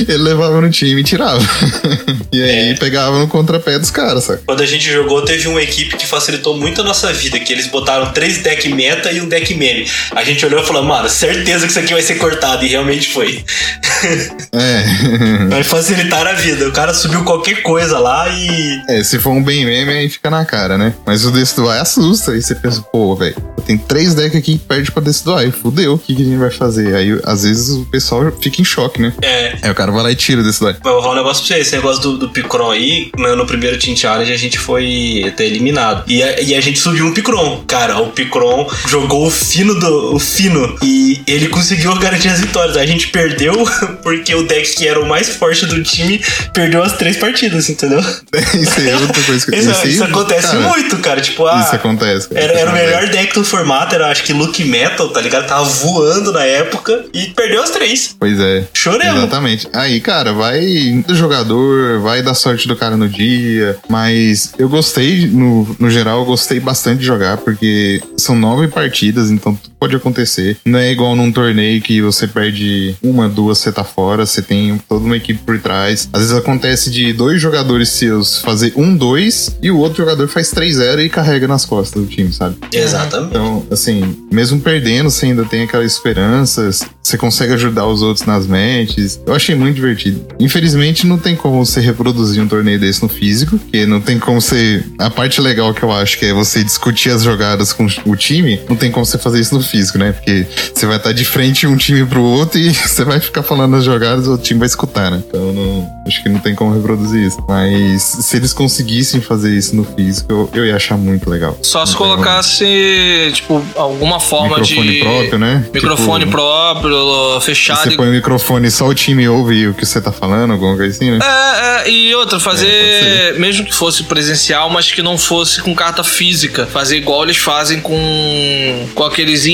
C: Ele levava no time e tirava. e aí
D: É.
C: pegava no contrapé dos caras, saca?
D: Quando a gente jogou, teve uma equipe que facilitou muito a nossa vida, que eles botaram três deck meta e um deck meme. A gente olhou e falou, mano, certeza que isso aqui vai ser cortado, e realmente foi.
C: É.
D: Vai facilitar a vida. O cara subiu qualquer coisa lá e.
C: É, se for um bem meme, aí fica na cara, né? Mas o Decidueye assusta. Aí você pensa, pô, velho, tem três decks aqui que perde pra Decidueye. Fudeu, o que, que a gente vai fazer? Aí, às vezes, o pessoal fica em choque, né?
D: É.
C: Aí o cara vai lá e tira o Decidueye.
D: Vou falar um negócio pra você, esse negócio do, do Picron aí, né, no primeiro Team Challenge a gente foi até eliminado. E a, e a gente subiu um Picron. Cara, o Picron jogou o fino do. o fino. E ele conseguiu garantir as vitórias. A gente perdeu porque o deck que era o mais forte do time perdeu as três partidas, entendeu?
C: isso aí é outra coisa que
D: Isso,
C: aí,
D: isso acontece
C: cara,
D: muito, cara. Tipo, ah,
C: Isso acontece. cara.
D: Era,
C: Isso
D: era o melhor deck do formato, era acho que Luke Metal, tá ligado? Tava voando na época e perdeu as três.
C: Pois é.
D: Choremos.
C: Exatamente. Aí, cara, vai do jogador, vai da sorte do cara no dia. Mas eu gostei, no, no geral, eu gostei bastante de jogar, porque são nove partidas, então tudo pode acontecer. Não é igual num torneio que você perde uma, duas, você tá fora, você tem toda uma equipe por trás. Às vezes acontece de dois jogadores seus fazer um, dois, e o outro jogador faz 3-0 e carrega nas costas do time, sabe?
D: Exatamente.
C: Então, assim, mesmo perdendo, você ainda tem aquela esperança, você consegue ajudar os outros nas matches. Eu achei muito divertido. Infelizmente, não tem como você reproduzir um torneio desse no físico, porque não tem como você. A parte legal que eu acho que é você discutir as jogadas com o time, não tem como você fazer isso no físico, né? Porque você vai estar de frente um time pro outro e você vai ficar falando as jogadas, o outro time vai escutar, né? Então, não, acho que não tem como reproduzir isso. Mas se eles conseguissem fazer isso no físico, eu, eu ia achar muito legal.
B: Só se colocasse, tipo, alguma forma
C: microfone
B: de.
C: próprio, né?
B: Microfone
C: Tipo,
B: próprio, fechado.
C: Você põe o microfone só o time ouve o que você tá falando, alguma coisa assim, né?
B: É, é, e outra,
C: É,
B: fazer,
C: pode
B: mesmo que fosse presencial, mas que não fosse com carta física. Fazer igual eles fazem com, com aqueles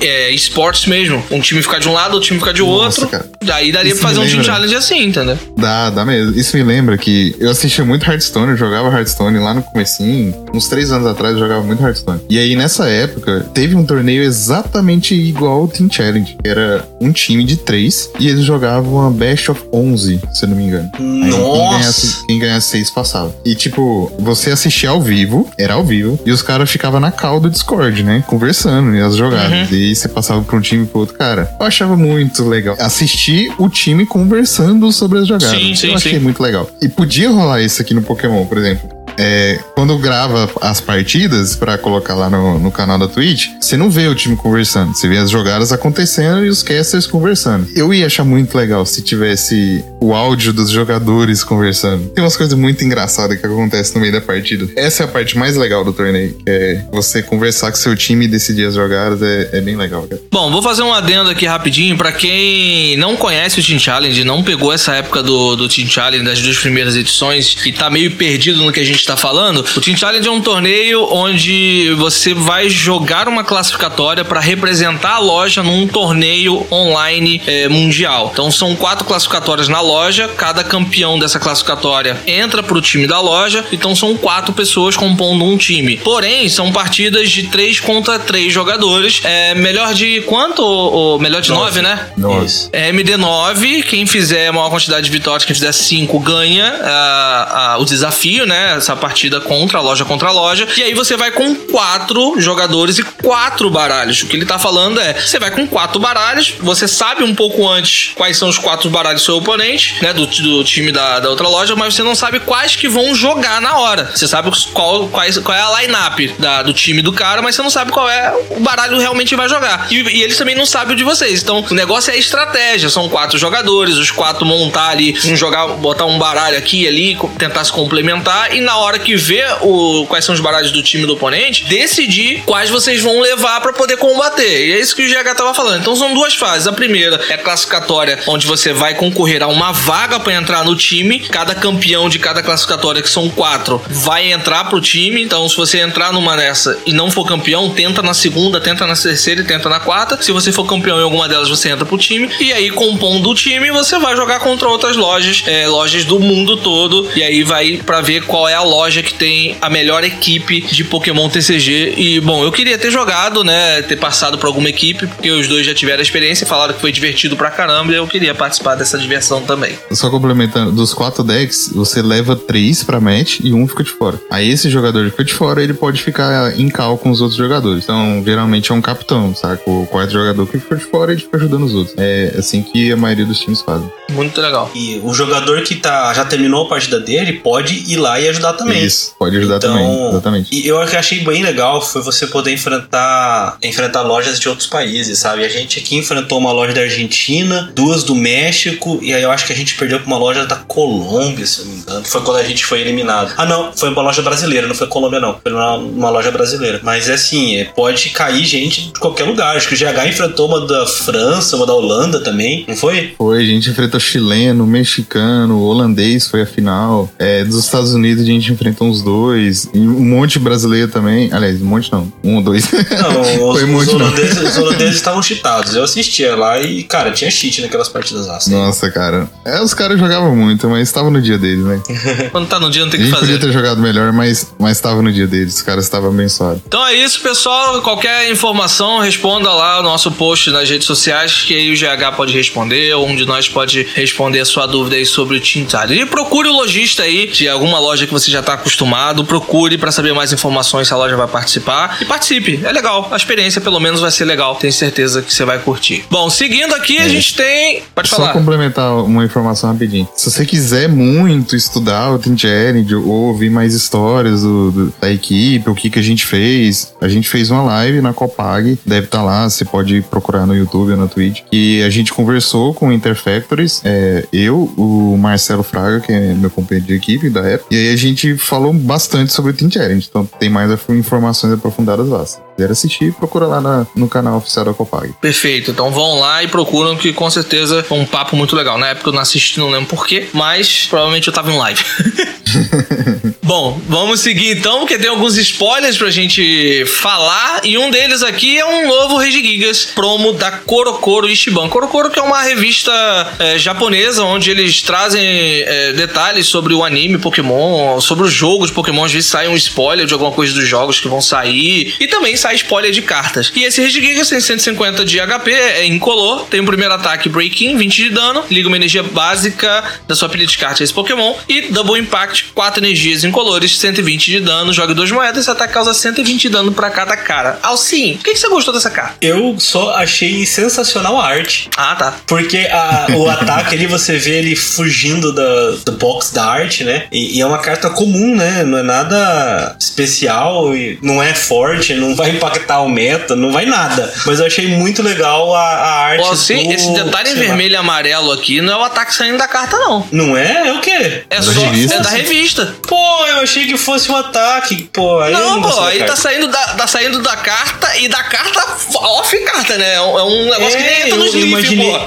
B: é, esportes mesmo. Um time ficar de um lado, outro time ficar de
C: Nossa,
B: outro.
C: cara.
B: Daí daria
C: Isso
B: pra fazer um team challenge assim, entendeu?
C: Dá, dá mesmo. Isso me lembra que eu assistia muito Hearthstone, eu jogava Hearthstone lá no comecinho, uns três anos atrás eu jogava muito Hearthstone. E aí nessa época teve um torneio exatamente igual ao Team Challenge. que Era era um time de três e eles jogavam a Best of 11, se eu não me engano. Aí Quem ganhasse, quem ganhasse seis passava. E tipo, você assistia ao vivo, era ao vivo, e os caras ficavam na cal do Discord, né? Conversando e as jogadas.
B: Uhum.
C: E aí você passava pra um time e pro outro. Cara, eu achava muito legal. Assistir o time conversando sobre as jogadas.
B: Sim, sim,
C: eu achei
B: sim.
C: muito legal. E podia rolar isso aqui no Pokémon, por exemplo. É, quando grava as partidas pra colocar lá no, no canal da Twitch, você não vê o time conversando, você vê as jogadas acontecendo e os casters conversando. Eu ia achar muito legal se tivesse o áudio dos jogadores conversando. Tem umas coisas muito engraçadas que acontecem no meio da partida. Essa é a parte mais legal do torneio, é você conversar com seu time e decidir as jogadas, é, é bem legal, cara.
B: Bom, vou fazer um adendo aqui rapidinho pra quem não conhece o Team Challenge, não pegou essa época do, do Team Challenge das duas primeiras edições e tá meio perdido no que a gente tá falando. O Team Challenge é um torneio onde você vai jogar uma classificatória pra representar a loja num torneio online eh, mundial. Então são quatro classificatórias na loja, cada campeão dessa classificatória entra pro time da loja, então são quatro pessoas compondo um time. Porém, são partidas de três contra três jogadores. É melhor de quanto? Ou, melhor de nove, né?
D: Isso.
B: É MD9, quem fizer a maior quantidade de vitórias, quem fizer 5 ganha ah, ah, o desafio, né? Essa partida contra loja contra loja. E aí você vai com quatro jogadores e quatro baralhos. O que ele tá falando é: você vai com quatro baralhos, você sabe um pouco antes quais são os quatro baralhos do seu oponente, né? Do, do time da, da outra loja, mas você não sabe quais que vão jogar na hora. Você sabe qual, quais, qual é a line-up do time do cara, mas você não sabe qual é o baralho realmente vai jogar. E, e eles também não sabem o de vocês. Então, o negócio é a estratégia. São quatro jogadores, os quatro montar ali, um jogar, botar um baralho aqui ali, tentar se complementar. E na hora que vê o, quais são os baralhos do time do oponente, decidir quais vocês vão levar pra poder combater. E é isso que o GH tava falando. Então, são duas fases. A primeira é a classificatória, onde você vai concorrer a uma vaga pra entrar no time. Cada campeão de cada classificatória, que são quatro, vai entrar pro time. Então, se você entrar numa dessa e não for campeão, tenta na segunda, tenta na terceira e tenta na quarta. Se você for campeão em alguma delas, você entra pro time. E aí, compondo o time, você vai jogar contra outras lojas, é, lojas do mundo todo. E aí vai pra ver qual é a loja que tem a melhor equipe de Pokémon TCG. E, bom, eu queria ter jogado, né? Ter passado por alguma equipe, porque os dois já tiveram a experiência e falaram que foi divertido pra caramba. E eu queria participar dessa diversão também.
C: Só complementando, dos quatro decks, você leva três pra match e um fica de fora. Aí esse jogador que fica de fora, ele pode ficar em cal com os outros jogadores. Então, geralmente é um capitão, saca? O quarto jogador que fica de fora, ele fica ajudando os outros. É assim que a maioria dos times fazem.
B: Muito legal.
D: E o jogador que tá, já terminou a partida dele pode ir lá e ajudar também.
C: Isso, pode ajudar
D: Então,
C: também, exatamente.
D: E eu que achei bem legal foi você poder enfrentar enfrentar lojas de outros países, sabe? A gente aqui enfrentou uma loja da Argentina, duas do México, e aí eu acho que a gente perdeu pra uma loja da Colômbia, se eu não me engano. Foi quando a gente foi eliminado. Ah, não, foi uma loja brasileira, não foi Colômbia, não. Foi uma, uma loja brasileira. Mas é assim, é, pode cair gente de qualquer lugar. Acho que o GH enfrentou uma da França, uma da Holanda também, não foi?
C: Foi, a gente enfrentou chileno, mexicano, holandês foi a final. É, dos Estados Unidos a gente enfrentou uns dois. E um monte de brasileiro também. Aliás, um monte não. Um ou dois.
D: Não, os,
C: Foi
D: os
C: muito, não.
D: holandeses, os holandeses estavam cheatados. Eu assistia lá e, cara, tinha cheat naquelas partidas lá. assim.
C: Nossa, cara. É, os caras jogavam muito, mas estava no dia deles, né?
B: Quando tá no dia, não tem o que fazer.
C: podia ter jogado melhor, mas mas estava no dia deles. Os caras estavam abençoados.
B: Então é isso, pessoal. Qualquer informação, responda lá o nosso post nas redes sociais, que aí o GH pode responder, ou um de nós pode responder a sua dúvida aí sobre o Challenge. E procure o lojista aí de alguma loja que você já tá acostumado, procure pra saber mais informações se a loja vai participar. E participe, é legal. A experiência pelo menos vai ser legal. Tenho certeza que você vai curtir. Bom, seguindo aqui, a gente tem. Pode
C: Só
B: falar.
C: complementar uma informação rapidinho. Se você quiser muito estudar o Challenge ou ouvir mais histórias do- do- da equipe, o que, que a gente fez, a gente fez uma live na Copag, deve estar lá, você pode procurar no YouTube ou na Twitch. E a gente conversou com o Interfactories, é, eu, o Marcelo Fraga, que é meu companheiro de equipe da época, e aí a gente falou bastante sobre o Challenge. Então tem mais informações aprofundadas lá. Se quiser assistir, procura lá na- no canal oficial da Copag.
B: Perfeito. Então vão lá e procuram que com certeza é um papo muito legal. Na época eu não assisti, não lembro porquê, mas provavelmente eu tava em live. Bom, vamos seguir então, porque tem alguns spoilers pra gente falar. E um deles aqui é um novo Regigigas promo da Korokoro Ishiban. Korokoro que é uma revista é, japonesa onde eles trazem é, detalhes sobre o anime Pokémon, sobre os jogos Pokémon. Às vezes sai um spoiler de alguma coisa dos jogos que vão sair. E também sai sai spoiler de cartas. E esse Regigigas tem 150 de HP, é incolor, tem o primeiro ataque Breaking, 20 de dano, liga uma energia básica da sua pilha de cartas a esse Pokémon e Double Impact, 4 energias incolores, 120 de dano, joga duas moedas, esse ataque causa 120 de dano pra cada cara. Alcim, por que, que você gostou dessa carta?
D: Eu só achei sensacional a arte.
B: Ah, tá.
D: Porque a- o ataque ali, você vê ele fugindo da, do box da arte, né? E, e é uma carta comum, né? Não é nada especial, e não é forte, não vai impactar o meta, não vai nada. Mas eu achei muito legal a, a arte.
B: Ó, Alcim,
D: do-
B: esse detalhe vermelho e amarelo aqui não é o ataque saindo da carta, não.
D: Não é? É o quê?
B: É
C: da
B: só
C: revista.
B: é da revista.
D: Pô, eu achei que fosse um ataque. Pô, aí
B: Não,
D: gostei
B: pô, aí tá saindo, da, tá saindo da carta e da carta off carta, né? É um, é negócio que nem
D: É,
B: entra
D: eu,
B: no
D: eu
B: sleeve,
D: imaginei.
B: pô.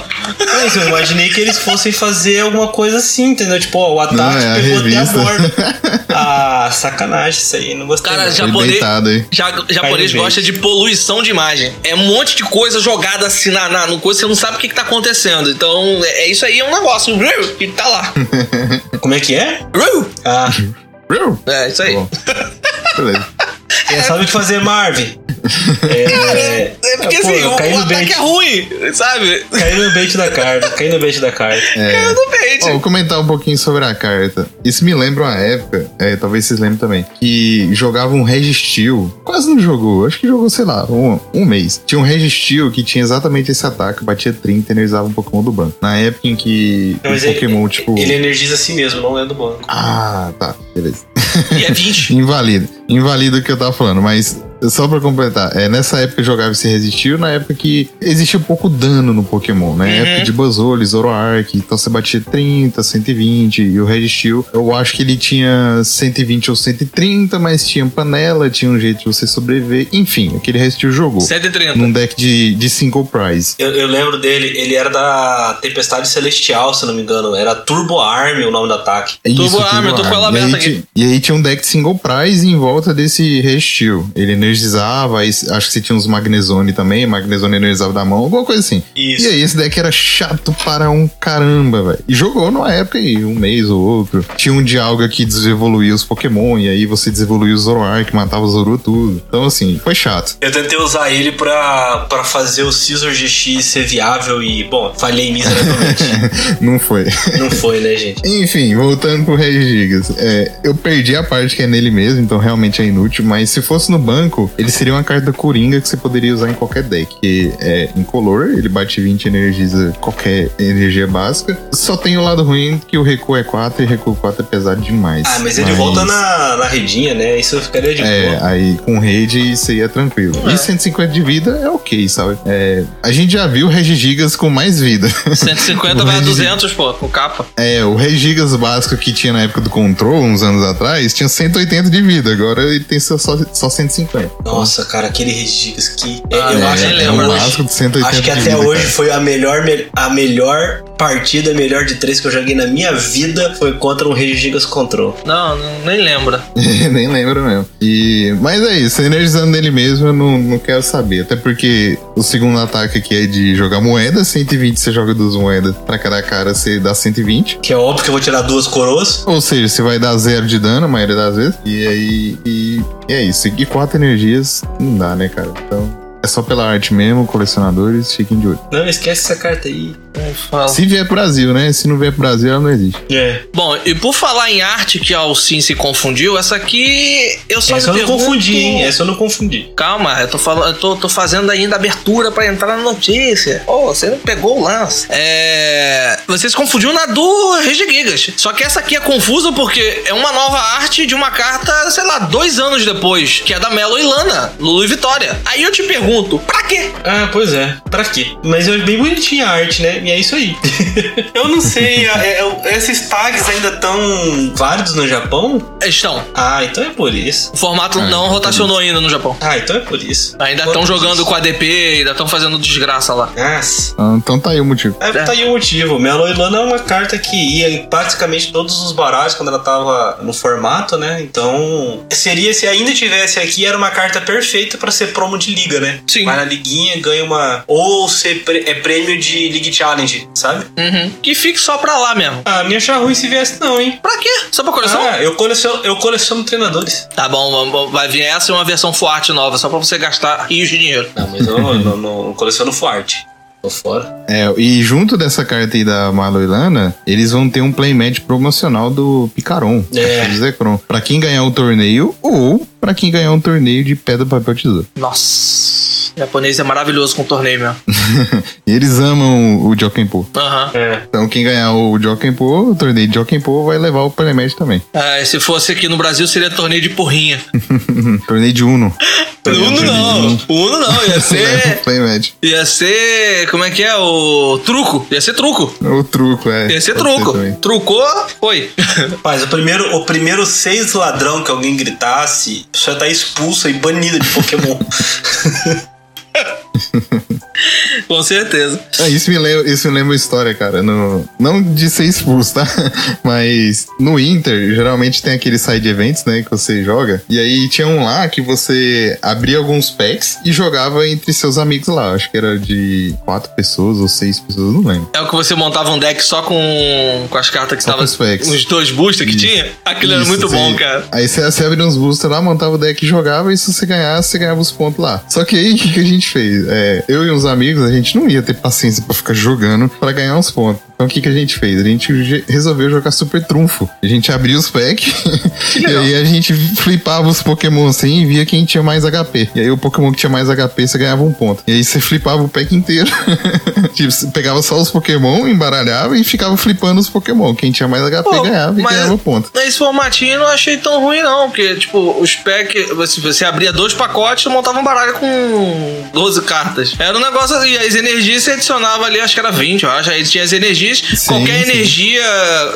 D: Mas eu imaginei que eles fossem fazer alguma coisa assim, entendeu? Tipo, ó, o ataque
C: Não, é a
D: pegou até a
C: revista.
D: borda. Ah, sacanagem isso aí, não gostei.
B: Cara,
D: não.
B: Japonês-. Ja, japonês
D: No
B: gosta de poluição de imagem. É um monte de coisa jogada assim na, na no coisa, você não sabe o que, que tá acontecendo. Então, é, é isso aí, é um negócio. E tá lá.
D: Como é que é? Ah,
B: É, isso aí.
C: Beleza.
D: já sabe o que fazer, Marvin. É,
B: É porque
D: pô,
B: assim, o,
D: caí
B: o
D: no
B: ataque
D: bait.
B: é ruim, sabe?
D: Caiu no bait da carta, caiu no bait da carta.
B: Caiu no bait.
C: Ó, vou comentar um pouquinho sobre a carta. Isso me lembra uma época, é, talvez vocês lembrem também, que jogava um Registil. Quase não jogou, acho que jogou, sei lá, um, um mês. Tinha um Registil que tinha exatamente esse ataque, batia 30 e energizava um Pokémon do banco. Na época em que
D: Não,
C: o
D: ele-
C: Pokémon, tipo.
D: Ele energiza a si mesmo, não é do banco.
C: Ah, tá, beleza.
B: E é 20.
C: Invalida. Invalida o que eu tava falando, mas só pra completar, é, nessa época eu jogava esse Resistiu, na época que existia pouco dano no Pokémon, né?
B: Uhum.
C: Época de Buzzole, Zoroark, então você batia 30, 120, e o Resistiu, eu acho que ele tinha 120 ou 130, mas tinha panela, tinha um jeito de você sobreviver, enfim, aquele Resistiu jogou.
B: 130.
C: Num deck de, de single prize.
D: Eu, eu lembro dele, ele era da Tempestade Celestial, se não me engano. Era Turbo Arm o nome do ataque.
C: É
B: Turbo Arm, eu tô com ela.
C: E
B: aberta
C: ti- E aí tinha um deck single prize em volta desse Restil. Ele energizava, acho que você tinha uns Magnezone também, Magnezone energizava da mão, alguma coisa assim.
D: Isso.
C: E aí esse deck era chato para um caramba, velho. E jogou numa época aí, um mês ou outro. Tinha um Dialga que desevoluía os Pokémon, e aí você desevoluía o Zoroark, matava o Zoro tudo. Então assim, foi chato.
D: Eu tentei usar ele pra, pra fazer o Scissor GX ser viável e, bom, falhei miseravelmente.
C: Não foi.
D: não foi, né, gente?
C: Enfim, voltando pro Regigigas. É, eu perdi a parte que é nele mesmo, então realmente é inútil. Mas se fosse no banco, ele seria uma carta coringa que você poderia usar em qualquer deck. Que é incolor, ele bate 20 energiza é, qualquer energia básica. Só tem o lado ruim que o recuo é 4 e recuo 4 é pesado demais.
D: Ah, mas ele volta na, na redinha, né? Isso ficaria de
C: é,
D: boa.
C: É, aí com rede seria tranquilo.
B: É.
C: E 150 de vida é ok, sabe? É, a gente já viu Regigigas com mais vida.
B: 150 vai a 200, pô, com capa.
C: É, o Regigigas básico que tinha na época do Control, uns anos atrás, tinha 180 de vida. Agora ele tem só, só 150.
D: Nossa, cara, aquele Regis que
B: ah,
D: eu
B: é,
D: acho,
C: é,
D: acho que até hoje
C: cara.
D: foi a melhor, a melhor partida, melhor de três que eu joguei na minha vida foi contra um Regigas Control.
B: Não, não- nem lembra.
C: Nem lembro mesmo. E, mas é isso, energizando nele mesmo eu não, não quero saber. Até porque o segundo ataque aqui é de jogar moeda, 120 você joga duas moedas pra cada cara, você dá 120.
D: Que é óbvio que eu vou tirar duas coroas.
C: Ou seja, você vai dar zero de dano a maioria das vezes. E aí. E, e é isso. E quatro energias não dá, né, cara? Então. É só pela arte mesmo, colecionadores, fiquem de olho.
D: Não, esquece essa carta aí.
B: Não fala.
C: Se vier pro Brasil, né? Se não vier pro Brasil, ela não existe.
D: É.
B: Bom, e por falar em arte que a Alcin se confundiu, essa aqui eu só
D: Essa eu
B: me
D: não
B: pergunto-
D: confundi, hein? Essa eu não confundi.
B: Calma, eu tô falando, eu tô, tô fazendo ainda abertura pra entrar na notícia. Ô, você não pegou o lance. É. Você se confundiu na do Regigigas. Só que essa aqui é confusa porque é uma nova arte de uma carta, sei lá, dois anos depois, que é da Melo e Lana, Lulu e Vitória. Aí eu te pergunto, pra quê?
D: Ah, pois é. Pra quê? Mas é bem bonitinha a arte, né? E é isso aí. eu não sei. é- é- esses tags ainda estão válidos no Japão?
B: Estão.
D: Ah, então é por isso.
B: O formato
C: Ah,
B: não rotacionou ainda no Japão.
D: Ah, então é por isso.
B: Ainda estão jogando
D: disso?
B: com ADP, ainda estão fazendo desgraça lá.
D: Nossa.
C: Ah, Então tá aí o motivo.
D: É, tá aí o motivo. Melo Ilana é uma carta que ia em praticamente todos os baralhos quando ela tava no formato, né? Então, seria se ainda tivesse aqui, era uma carta perfeita pra ser promo de liga, né?
B: Sim.
D: Vai na liguinha, ganha uma. Ou ser é prêmio de League Challenge challenge, sabe?
B: Uhum. Que fique só pra lá mesmo.
D: Ah, me achar ruim se viesse, não, hein?
B: Pra quê? Só pra coleção?
D: Ah, eu coleciono, eu coleciono treinadores.
B: Tá bom, vai vir essa e uma versão forte nova, só pra você gastar rios de dinheiro.
D: Não, mas eu não, não- não coleciono forte. Tô fora.
C: É, e junto dessa carta aí da Marlo e Lana, eles vão ter um playmatch promocional do Picaron,
D: É.
C: do Zekrom. Pra quem ganhar o torneio ou pra quem ganhar um torneio de pedra, papel, tesoura.
B: Nossa. O japonês é maravilhoso com torneio mesmo.
C: E eles amam o Jokenpo.
B: Aham.
D: É.
C: Então quem ganhar o Jokenpo, o torneio de Jokenpo, vai levar o playmatch também.
B: Ah, se fosse aqui no Brasil, seria torneio de porrinha.
C: torneio de Uno.
B: Uno não. Uno não, ia
C: o
B: ser.
C: playmatch.
B: Ia ser. Como é que é? O truco. Ia ser truco.
C: O truco, é.
B: Ia ser
C: Pode
B: truco.
C: também.
B: Trucou, foi.
D: Mas o primeiro, o primeiro seis ladrão que alguém gritasse, a pessoa tá expulsa e banida de Pokémon.
B: Com certeza.
C: Ah, isso, me lembra, isso me lembra uma história, cara. No, não de ser expulso, tá? Mas no Inter, geralmente tem aqueles side events, né? Que você joga. E aí tinha um lá que você abria alguns packs e jogava entre seus amigos lá. Acho que era de quatro pessoas ou seis pessoas, não lembro.
B: É o que você montava um deck só com, com as cartas que estavam.
C: os
B: dois boosters que
C: Isso.
B: tinha. Aquilo era
C: Isso,
B: muito bom, cara.
C: Aí você, você abria uns boosters lá, montava o deck e jogava, e se você ganhasse, você ganhava os pontos lá. Só que aí, o que, que a gente fez? É, eu e uns amigos, a gente não ia ter paciência pra ficar jogando pra ganhar uns pontos. Então o que, que a gente fez? A gente ge- resolveu jogar super trunfo. A gente abria os packs e aí a gente flipava os Pokémon assim e via quem tinha mais HP. E aí o Pokémon que tinha mais HP, você ganhava um ponto. E aí você flipava o pack inteiro. tipo, você pegava só os Pokémon, embaralhava e ficava flipando os Pokémon. Quem tinha mais HP
B: Pô,
C: ganhava e ganhava ponto.
B: Esse formatinho eu não achei tão ruim, não. Porque, tipo, os packs. Você, você abria dois pacotes e montava um baralho com 12 cartas. Era um negócio. E as energias você adicionava ali, acho que era 20, eu acho. Aí tinha as energias. Qualquer
C: sim.
B: energia.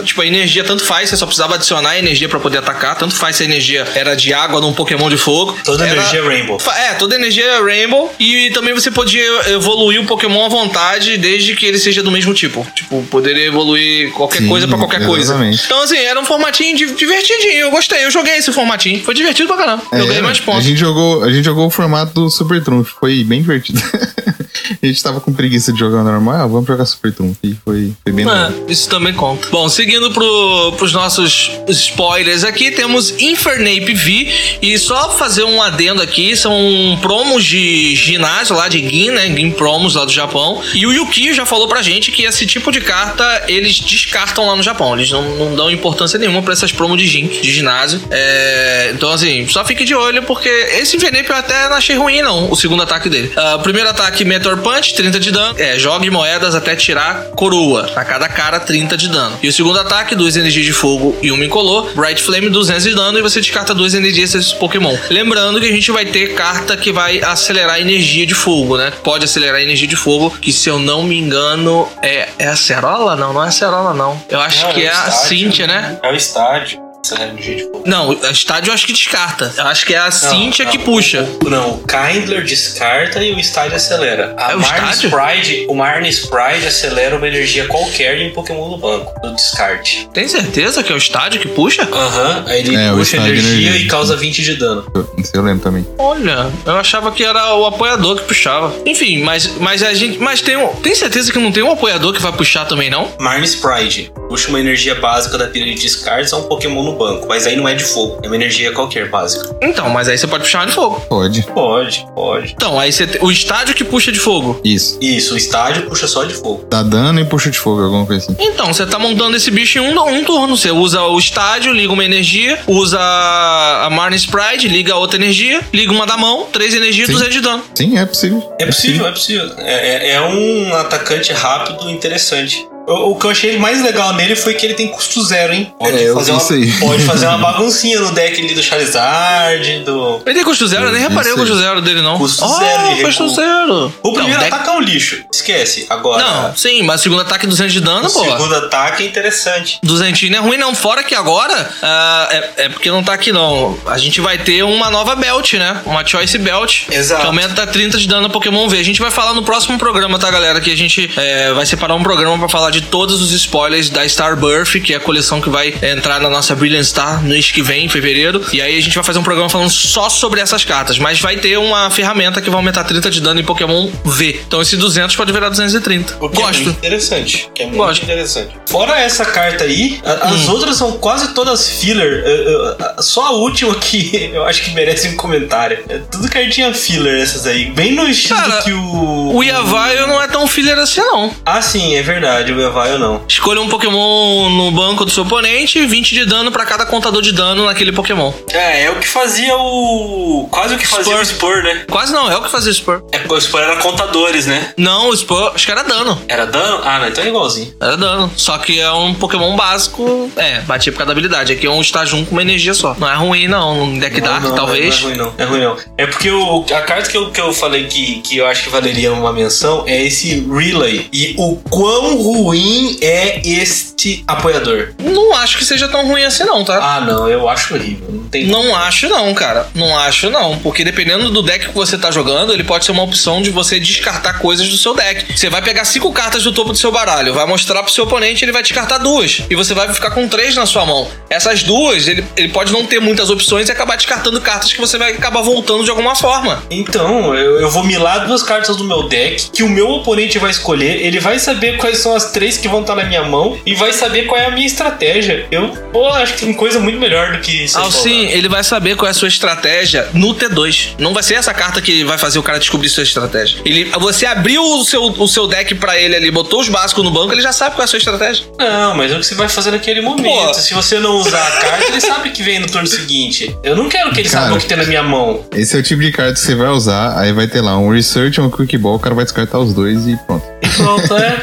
B: Tipo, a energia tanto faz, você só precisava adicionar energia pra poder atacar. Tanto faz se a energia era de água num Pokémon de fogo.
D: Toda
B: Era-
D: energia é Rainbow.
B: É, toda energia é Rainbow. E também você podia evoluir o Pokémon à vontade, desde que ele seja do mesmo tipo. Tipo, poderia evoluir qualquer
C: Sim,
B: coisa pra qualquer coisa.
C: exatamente.
B: Então, assim, era um formatinho di- divertidinho. Eu gostei, eu joguei esse formatinho. Foi divertido pra caramba. eu
C: É,
B: ganhei mais
C: A
B: pontos.
C: gente, jogou, a gente jogou o formato do Super Trunfo, foi bem divertido. a gente tava com preguiça de jogar normal, ah, vamos jogar Super Trunfo. E foi, foi bem legal.
B: É, isso também conta. Bom, seguindo pro, pros nossos spoilers aqui, temos Infernape V. E só fazer um adendo aqui, são promos de ginásio lá de Gin, né? Gin promos lá do Japão. E o Yukio já falou pra gente que esse tipo de carta eles descartam lá no Japão. Eles não, não dão importância nenhuma pra essas promos de Gin, de ginásio. É, então, assim, só fique de olho, porque esse Infernape eu até não achei ruim, não, o segundo ataque dele. O primeiro ataque, Meteor Punch, 30 de dano. É, jogue moedas até tirar coroa. A cada cara, 30 de dano. E o segundo ataque, duas energias de fogo e uma incolor. Bright Flame, 200 de dano. E você descarta duas energias desses Pokémon. Lembrando que a gente vai ter carta que vai acelerar a energia de fogo, né? Pode acelerar a energia de fogo, que se eu não me engano, é, é a Cerola? Não, não é a Cerola, não. Eu acho
D: Não,
B: que é
D: o
B: a Cynthia, né?
D: É o estádio. Energia de fogo.
B: Não, a estádio eu acho que descarta. Eu acho que é a Cynthia
D: Não,
B: que
D: não,
B: puxa.
D: o- Não, o Kindler descarta e o estádio acelera. A
B: É o
D: Marne
B: estádio?
D: Sprite, o Marne Sprite acelera uma energia qualquer de um Pokémon do banco, do descarte.
B: Tem certeza que é o estádio que puxa?
D: Aham, aí ele
C: É,
D: puxa energia,
C: energia.
D: e causa 20 de dano.
C: Isso eu lembro também.
B: Olha, eu achava que era o apoiador que puxava. Enfim, mas, mas a gente. Mas tem um. Tem certeza que não tem um apoiador que vai puxar também, não?
D: Marne Sprite puxa uma energia básica da pilha de descartes a um Pokémon no banco, mas aí não é de fogo, é uma energia qualquer básica.
B: Então, mas aí você pode puxar de fogo.
C: Pode.
D: Pode, pode.
B: Então, aí você tem o estádio que puxa de fogo.
C: Isso.
D: Isso, o estádio puxa só de fogo.
C: Dá dano e puxa de fogo, alguma coisa assim.
B: Então, você tá montando esse bicho em um, um turno. Você usa o estádio, liga uma energia, usa a Marne Sprite, liga outra energia, liga uma da mão, três energias,
C: Sim.
B: 200 de dano.
C: Sim, é possível.
D: É possível, é possível. É, é- é um atacante rápido e interessante. O, o que eu achei mais legal nele foi que ele tem custo zero, hein? Pode,
C: É,
D: fazer, uma, pode fazer uma baguncinha no deck ali do Charizard, do.
B: Ele tem custo zero, eu nem reparei o custo zero dele, não.
D: Custo
B: oh,
D: zero de
B: custo zero.
D: O primeiro
B: não, deck-
D: ataque é um lixo. Esquece. Agora,
B: Não, sim, mas o segundo ataque 200 de dano,
D: o
B: pô.
D: segundo ataque é interessante.
B: Duzentinho não é ruim, não. Fora que agora, ah, é, é porque não tá aqui, não. A gente vai ter uma nova belt, né? Uma Choice Belt.
D: Exato.
B: Que aumenta 30 de dano no Pokémon V. A gente vai falar no próximo programa, tá, galera? Que a gente é, vai separar um programa pra falar de de todos os spoilers da Starbirth, que é a coleção que vai entrar na nossa Brilliant Star no mês que vem, em fevereiro. E aí a gente vai fazer um programa falando só sobre essas cartas. Mas vai ter uma ferramenta que vai aumentar 30 de dano em Pokémon V. Então esse 200 pode virar 230.
D: O que é
B: Gosto.
D: muito interessante. Que é muito
B: Gosto.
D: interessante. Fora essa carta aí, a- as
B: Hum.
D: outras são quase todas filler. Eu- eu- a- Só a última que eu acho que merece um comentário. É tudo cartinha filler essas aí. Bem no estilo
B: Cara,
D: que o.
B: O Yavaio não é tão filler assim, não.
D: Ah, sim, é verdade. O Evaio não.
B: Escolha um Pokémon no banco do seu oponente, 20 de dano pra cada contador de dano naquele Pokémon.
D: É, é o que fazia o. Quase o que fazia
B: Spur.
D: o Spur, né?
B: Quase não, é o que fazia o Spur.
D: É, o Spur era contadores, né?
B: Não, o Spur, acho que era dano.
D: Era dano? Ah, não, então é igualzinho.
B: Era dano. Só que é um Pokémon básico. É, batia por causa da habilidade. Aqui é um estágio 1 com uma energia só. Não é ruim, não. Um deck Dark,
D: Não, não,
B: talvez.
D: Não é ruim, não. É ruim, não. É porque o, a carta que eu, que eu falei que, que eu acho que valeria uma menção é esse Relay. E o quão ruim é este apoiador.
B: Não acho que seja tão ruim assim, não, tá?
D: Ah, não, eu acho horrível. Não tem.
B: Não acho não, cara. Não acho não. Porque dependendo do deck que você tá jogando, ele pode ser uma opção de você descartar coisas do seu deck. Você vai pegar cinco cartas do topo do seu baralho, vai mostrar pro seu oponente, ele vai descartar duas. E você vai ficar com três na sua mão. Essas duas, ele, ele pode não ter muitas opções e acabar descartando cartas que você vai acabar voltando de alguma forma.
D: Então, eu, eu vou milar duas cartas do meu deck que o meu oponente vai escolher. Ele vai saber quais são as três que vão estar na minha mão e vai saber qual é a minha estratégia. Eu, pô, acho que tem coisa muito melhor do que isso. aí,
B: Alcim, ele vai saber qual é a sua estratégia no T2. Não vai ser essa carta que vai fazer o cara descobrir sua estratégia. Ele, você abriu o seu, o seu deck pra ele ali, botou os básicos no banco, ele já sabe qual é a sua estratégia.
D: Não, mas é o que você vai fazer naquele momento.
B: Pô.
D: Se você não usar a carta, ele sabe que vem no turno seguinte. Eu não quero que ele
C: Cara.
D: saiba o que tem na minha mão.
C: Esse é o tipo de carta que você vai usar, aí vai ter lá um Research e um Quick Ball, o cara vai descartar os dois e pronto.
D: E pronto, é.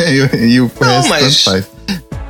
C: e, e o
B: Não,
C: resto
B: mas-
C: faz.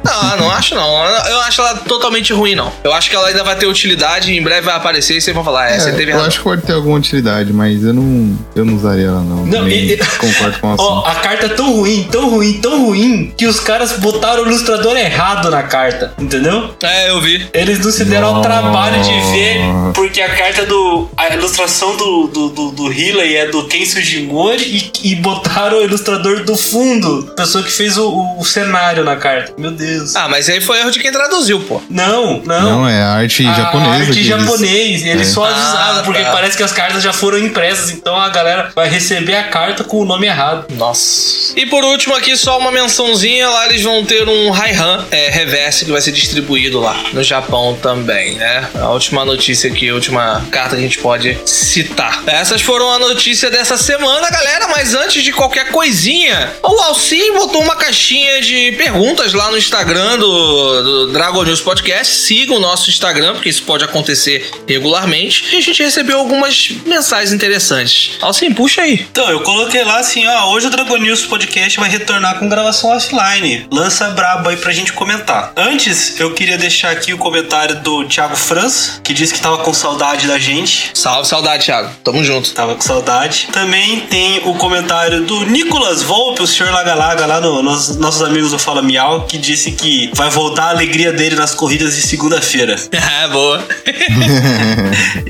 B: Não, não acho não. Eu acho ela totalmente ruim, não. Eu acho que ela ainda vai ter utilidade, em breve vai aparecer e vocês vão falar, é, você
C: É,
B: teve
C: eu
B: razão.
C: acho que pode ter alguma utilidade, mas eu não, eu não usaria ela não.
D: Não, e-
C: concordo com você.
D: Ó, a carta é tão ruim, tão ruim, tão ruim, que os caras botaram o ilustrador errado na carta, entendeu?
B: É, eu vi.
D: Eles não se deram ao trabalho de ver, porque a carta do. A ilustração do, do, do, do Healy é do Ken Sugimori e, e botaram o ilustrador do fundo, pessoa que fez o, o, o cenário na carta. Meu Deus.
B: Ah, mas aí foi erro de quem traduziu, pô.
D: Não, não.
C: Não, é a arte
D: A
C: japonesa.
D: arte
C: que eles-
D: japonês, eles
C: É.
D: só avisaram,
B: Ah,
D: porque
B: tá.
D: parece que as cartas já foram impressas, então a galera vai receber a carta com o nome errado.
B: Nossa. E por último aqui, só uma mençãozinha. Lá eles vão ter um Raihan é, reverse que vai ser distribuído lá no Japão também, né? A última notícia aqui, a última carta que a gente pode citar. Essas foram a notícia dessa semana, galera. Mas antes de qualquer coisinha, o Alcim botou uma caixinha de perguntas lá no Instagram do, do Dragon News Podcast. Siga o nosso Instagram, porque isso pode acontecer regularmente. E a gente recebeu algumas mensagens interessantes. Alcim, puxa aí.
D: Então, eu coloquei lá assim, ó, hoje o Dragon News Podcast vai retornar com gravação offline. Lança brabo aí pra gente comentar. Antes, eu queria deixar aqui o comentário do Thiago Franz, que disse que tava com saudade da gente.
B: Salve, saudade, Thiago. Tamo junto.
D: Tava com saudade. Também tem o comentário do Nicolas Volpe, o senhor Lagalaga, lá no nos, nossos amigos do Fala Miau, que disse que vai voltar a alegria dele nas corridas de segunda-feira.
B: É, boa.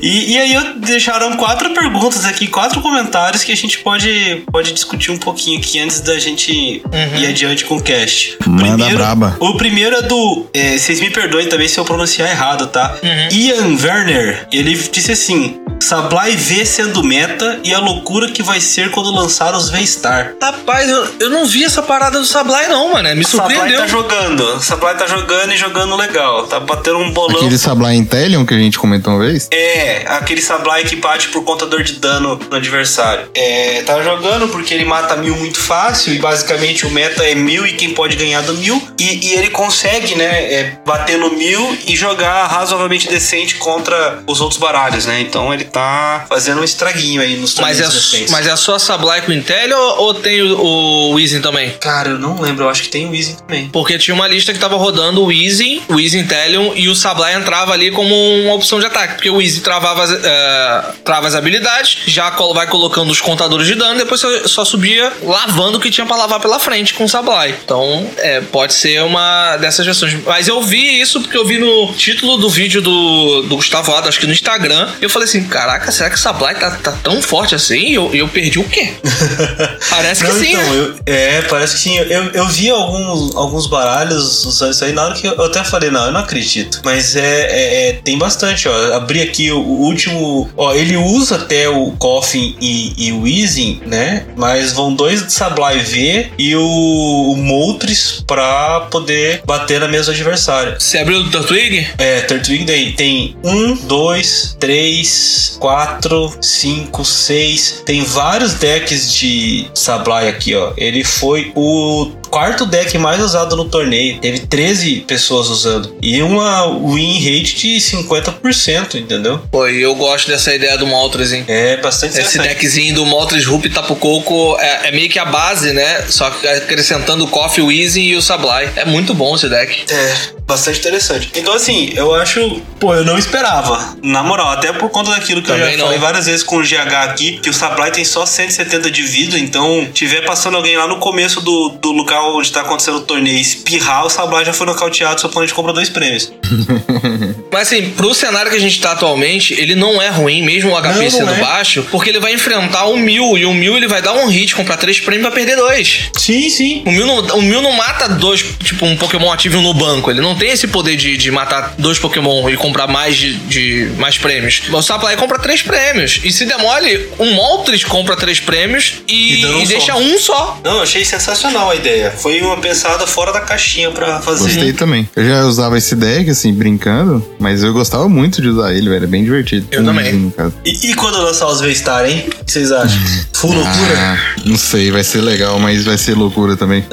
D: E, e aí eu deixaram quatro perguntas aqui, quatro comentários que a gente pode, pode discutir um pouquinho aqui antes da gente ir adiante com o cast.
C: Manda braba.
D: O primeiro é do. é, vocês me perdoem também se eu pronunciar errado, tá? Ian Werner, ele disse assim: Sablai V sendo meta e a loucura que vai ser quando lançar os V-Star.
B: Rapaz, eu, eu não vi essa parada do Sablai, não, mano. Me
D: Sablai
B: surpreendeu.
D: tá jogando. Sablai tá jogando e jogando legal. Tá batendo um bolão.
C: Aquele Sablai Intellion que a gente comentou uma vez.
D: É, aquele Sablai que bate por contador de dano no adversário. É, tá jogando porque ele mata mil muito fácil e basicamente o meta é mil e quem pode ganhar do mil. E, e ele consegue, né, é, bater no mil e jogar razoavelmente decente contra os outros baralhos, né? Então ele tá fazendo um estraguinho aí nos
B: Mas é, mas é só Sablai com Intel ou, ou tem o, o Wizen também?
D: Cara, eu não lembro, eu acho que tem o Weezing também.
B: Porque tinha uma lista que tava rodando o Easy, o Easy Intellion e o Sablai entrava ali como uma opção de ataque, porque o Easy travava, as- é, trava as habilidades, já vai colocando os contadores de dano, depois só, só subia lavando o que tinha pra lavar pela frente com o Sablai. Então, é, pode ser uma dessas versões. Mas eu vi isso porque eu vi no título do vídeo do, do Gustavo Ado, acho que no Instagram, e eu falei assim, caraca, será que o Sablai tá, tá tão forte assim? E eu, eu perdi o quê? Parece que
D: Não,
B: sim,
D: então,
B: né?
D: eu- é, parece que sim. Eu, eu vi alguns, alguns baralhos usando isso aí, na hora que eu, eu até falei, não, eu não acredito. Mas é, é- é- tem bastante, ó. Abri aqui o, o último. Ó, ele usa até o Coffin e, e o Easing, né? Mas vão dois de Sablai V e o, o Moltres pra poder bater na mesa do adversário.
B: Você abriu o Turtwig?
D: É, Turtwig daí tem um, dois, três, quatro, cinco, seis. Tem vários decks de Sablai aqui, ó. Ele foi o quarto deck mais usado no torneio. Teve 13 pessoas usando. E uma win rate de 50%, entendeu?
B: Pô, e eu gosto dessa ideia do Moltres, hein?
D: É bastante
B: Esse deckzinho do Moltres Rup Tapu Coco é, é meio que a base, né? Só que acrescentando o Coffee, o Easy e o Sablai. É muito bom esse deck.
D: É, bastante interessante. Então, assim, eu acho. Pô, eu não esperava. Na moral, até por conta daquilo que eu
B: Também
D: já
B: não.
D: falei várias vezes com o GH aqui, que o Sablai tem só 170 de vida. Então, tiver passando alguém lá no começo do, do local onde tá acontecendo o torneio espirrar, o Sablai já foi nocauteado, seu oponente compra dois prêmios.
B: Mas assim, pro cenário que a gente tá atualmente, ele não é ruim, mesmo o HP
D: Não, não
B: sendo
D: é.
B: baixo, porque ele vai enfrentar o Mil, e o Mil ele vai dar um hit, comprar três prêmios pra perder dois.
D: Sim, sim.
B: O Mil, não, o Mil não mata dois, tipo, um Pokémon ativo no banco. Ele não tem esse poder de, de matar dois Pokémon e comprar mais de, de- mais prêmios. O Sablai compra três prêmios. E se demole, o Moltres compra três prêmios e,
D: E um
B: e deixa um só.
D: Não, eu achei sensacional a ideia. Foi uma pensada fora da caixinha pra fazer.
C: Gostei também. Eu já usava esse deck, assim, brincando, mas eu gostava muito de usar ele, velho. É bem divertido.
B: Eu também.
C: No caso.
D: E, e quando lançar os V-Star, hein? O que vocês acham? Full loucura?
C: Ah, não sei, vai ser legal, mas vai ser loucura também.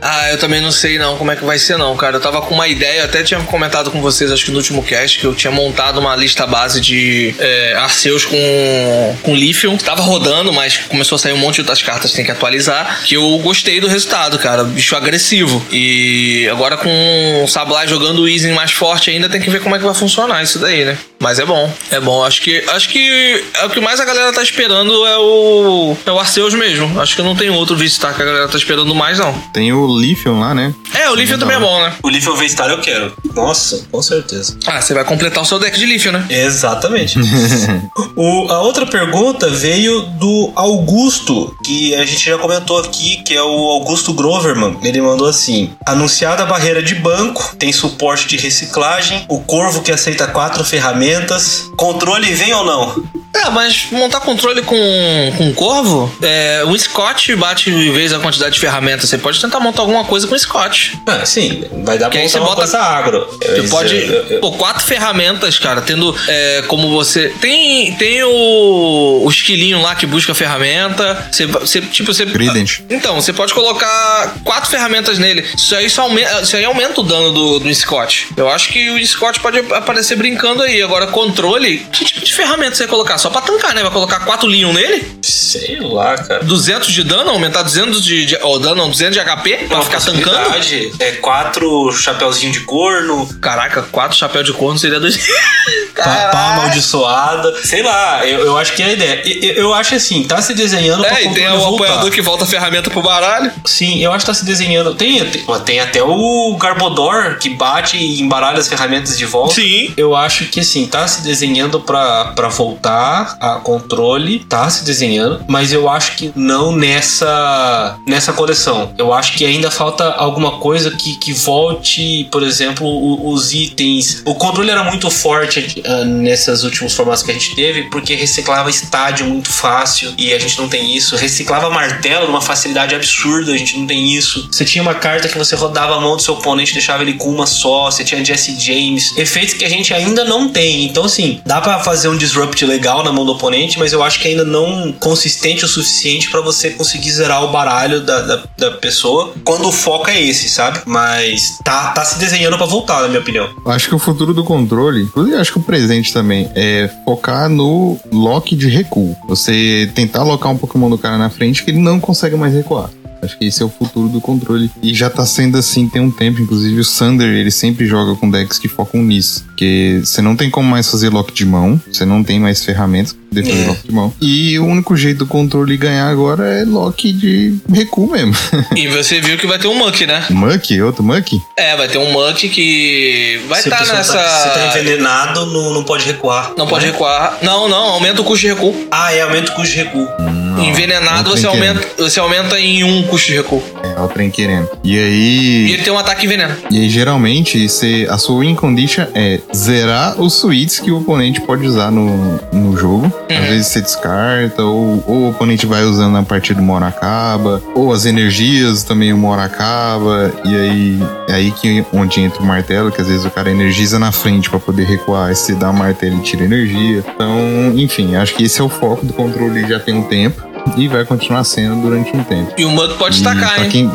B: Ah, eu também não sei não como é que vai ser não, cara. Eu tava com uma ideia, eu até tinha comentado com vocês, acho que no último cast, que eu tinha montado uma lista base de é, Arceus com, com Lithium. Tava rodando, mas começou a sair um monte de outras cartas, tem que atualizar. Que eu gostei do resultado, cara. Bicho agressivo. E agora com o Sablai jogando o Easy mais forte ainda, tem que ver como é que vai funcionar isso daí, né? Mas é bom, é bom. Acho que acho que é o que mais a galera tá esperando é o é o Arceus mesmo. Acho que não tem outro V-Star que a galera tá esperando mais, não.
C: Tem o Lithium lá, né?
B: É, o Lithium também é bom, né?
D: O Lithium V-Star eu quero. Nossa, com certeza.
B: Ah, você vai completar o seu deck de Lithium, né?
D: Exatamente. o, a outra pergunta veio do Augusto, que a gente já comentou aqui, que é o Augusto Groverman. Ele mandou assim: anunciada a barreira de banco, tem suporte de reciclagem, o Corvo que aceita quatro ferramentas. Controle vem ou não?
B: É, mas montar controle com, com corvo, é, o Scott bate vezes a quantidade de ferramentas. Você pode tentar montar alguma coisa com o Scott.
D: Ah, sim, vai dar pra montar
B: você bota-
D: coisa agro.
B: Você
D: Isso,
B: pode.
D: eu- eu-
B: Pô, quatro ferramentas, cara, tendo é, como você. Tem, tem o, o esquilinho lá que busca ferramenta. Você, você tipo, você.
C: Trident.
B: Então, você pode colocar quatro ferramentas nele. Isso aí, só aumenta, isso aí aumenta o dano do, do Scott. Eu acho que o Scott pode aparecer brincando aí. Agora, controle, que tipo de ferramenta você vai colocar? Só pra tancar, né? Vai colocar quatro Leon nele?
D: Sei lá, cara.
B: 200 de dano? Aumentar 200 de. de oh, dano, não, 200 de HP? Pra
D: Uma
B: ficar tancando?
D: É quatro chapeuzinho de corno,
B: Caraca, quatro chapéu de corno seria dois.
D: pá, pá amaldiçoada. Sei lá, eu, eu acho que é a ideia. Eu, eu acho assim, tá se desenhando pra
B: É, e tem o
D: voltar.
B: apoiador que volta a ferramenta pro baralho.
D: Sim, eu acho que tá se desenhando. Tem, tem, tem até o Garbodor que bate e embaralha as ferramentas de volta.
B: Sim.
D: Eu acho que assim, tá se desenhando pra voltar a controle, tá se desenhando, mas eu acho que não nessa nessa coleção. Eu acho que ainda falta alguma coisa que, que volte, por exemplo, o- os itens. O controle era muito forte ah, nessas últimos formatos que a gente teve, porque reciclava estádio muito fácil e a gente não tem isso. Reciclava martelo numa facilidade absurda, a gente não tem isso. Você tinha uma carta que você rodava a mão do seu oponente, deixava ele com uma só. Você tinha Jesse James, efeitos que a gente ainda não tem. Então, assim, dá pra fazer um disrupt legal na mão do oponente, mas eu acho que ainda não consistente o suficiente pra você conseguir zerar o baralho da, da, da pessoa quando o foco é esse, sabe? Mas tá, tá se desenhando pra voltar, na minha opinião.
C: Acho que o futuro do controle, inclusive acho que o presente também, é focar no lock de recuo. Você tentar alocar um Pokémon do cara na frente que ele não consegue mais recuar. Acho que esse é o futuro do controle. E já tá sendo assim tem um tempo. Inclusive o Sander, ele sempre joga com decks que focam nisso. Porque você não tem como mais fazer lock de mão. Você não tem mais ferramentas pra poder fazer
D: É.
C: lock de mão. E o único jeito do controle ganhar agora é lock de recuo mesmo.
B: E você viu que vai ter um Muck, né?
C: Muck? Outro Muck?
B: É, vai ter um Muck que vai
D: a
B: estar
D: pessoa
B: nessa.
D: Tá, se tá envenenado, não, não pode recuar.
B: Não pode recuar. Não, não, aumenta o custo de recuo.
D: Ah, é aumento do custo de recuo.
B: Envenenado
C: não
B: você aumenta, você aumenta em um custo de recuo.
C: É, o trem querendo. E
B: E
C: aí.
B: ele tem um ataque envenena.
C: E aí, geralmente, você, a sua win condition é zerar os suítes que o oponente pode usar no, no jogo. Às vezes você descarta, ou, ou o oponente vai usando na partida uma hora acaba, ou as energias também uma hora acaba. E aí é aí que onde entra o martelo, que às vezes o cara energiza na frente pra poder recuar. Aí você dá o martelo e tira energia. Então, enfim, acho que esse é o foco do controle já tem um tempo. E vai continuar sendo durante um tempo.
B: E o Muck pode
C: E
B: destacar, hein?
C: quem-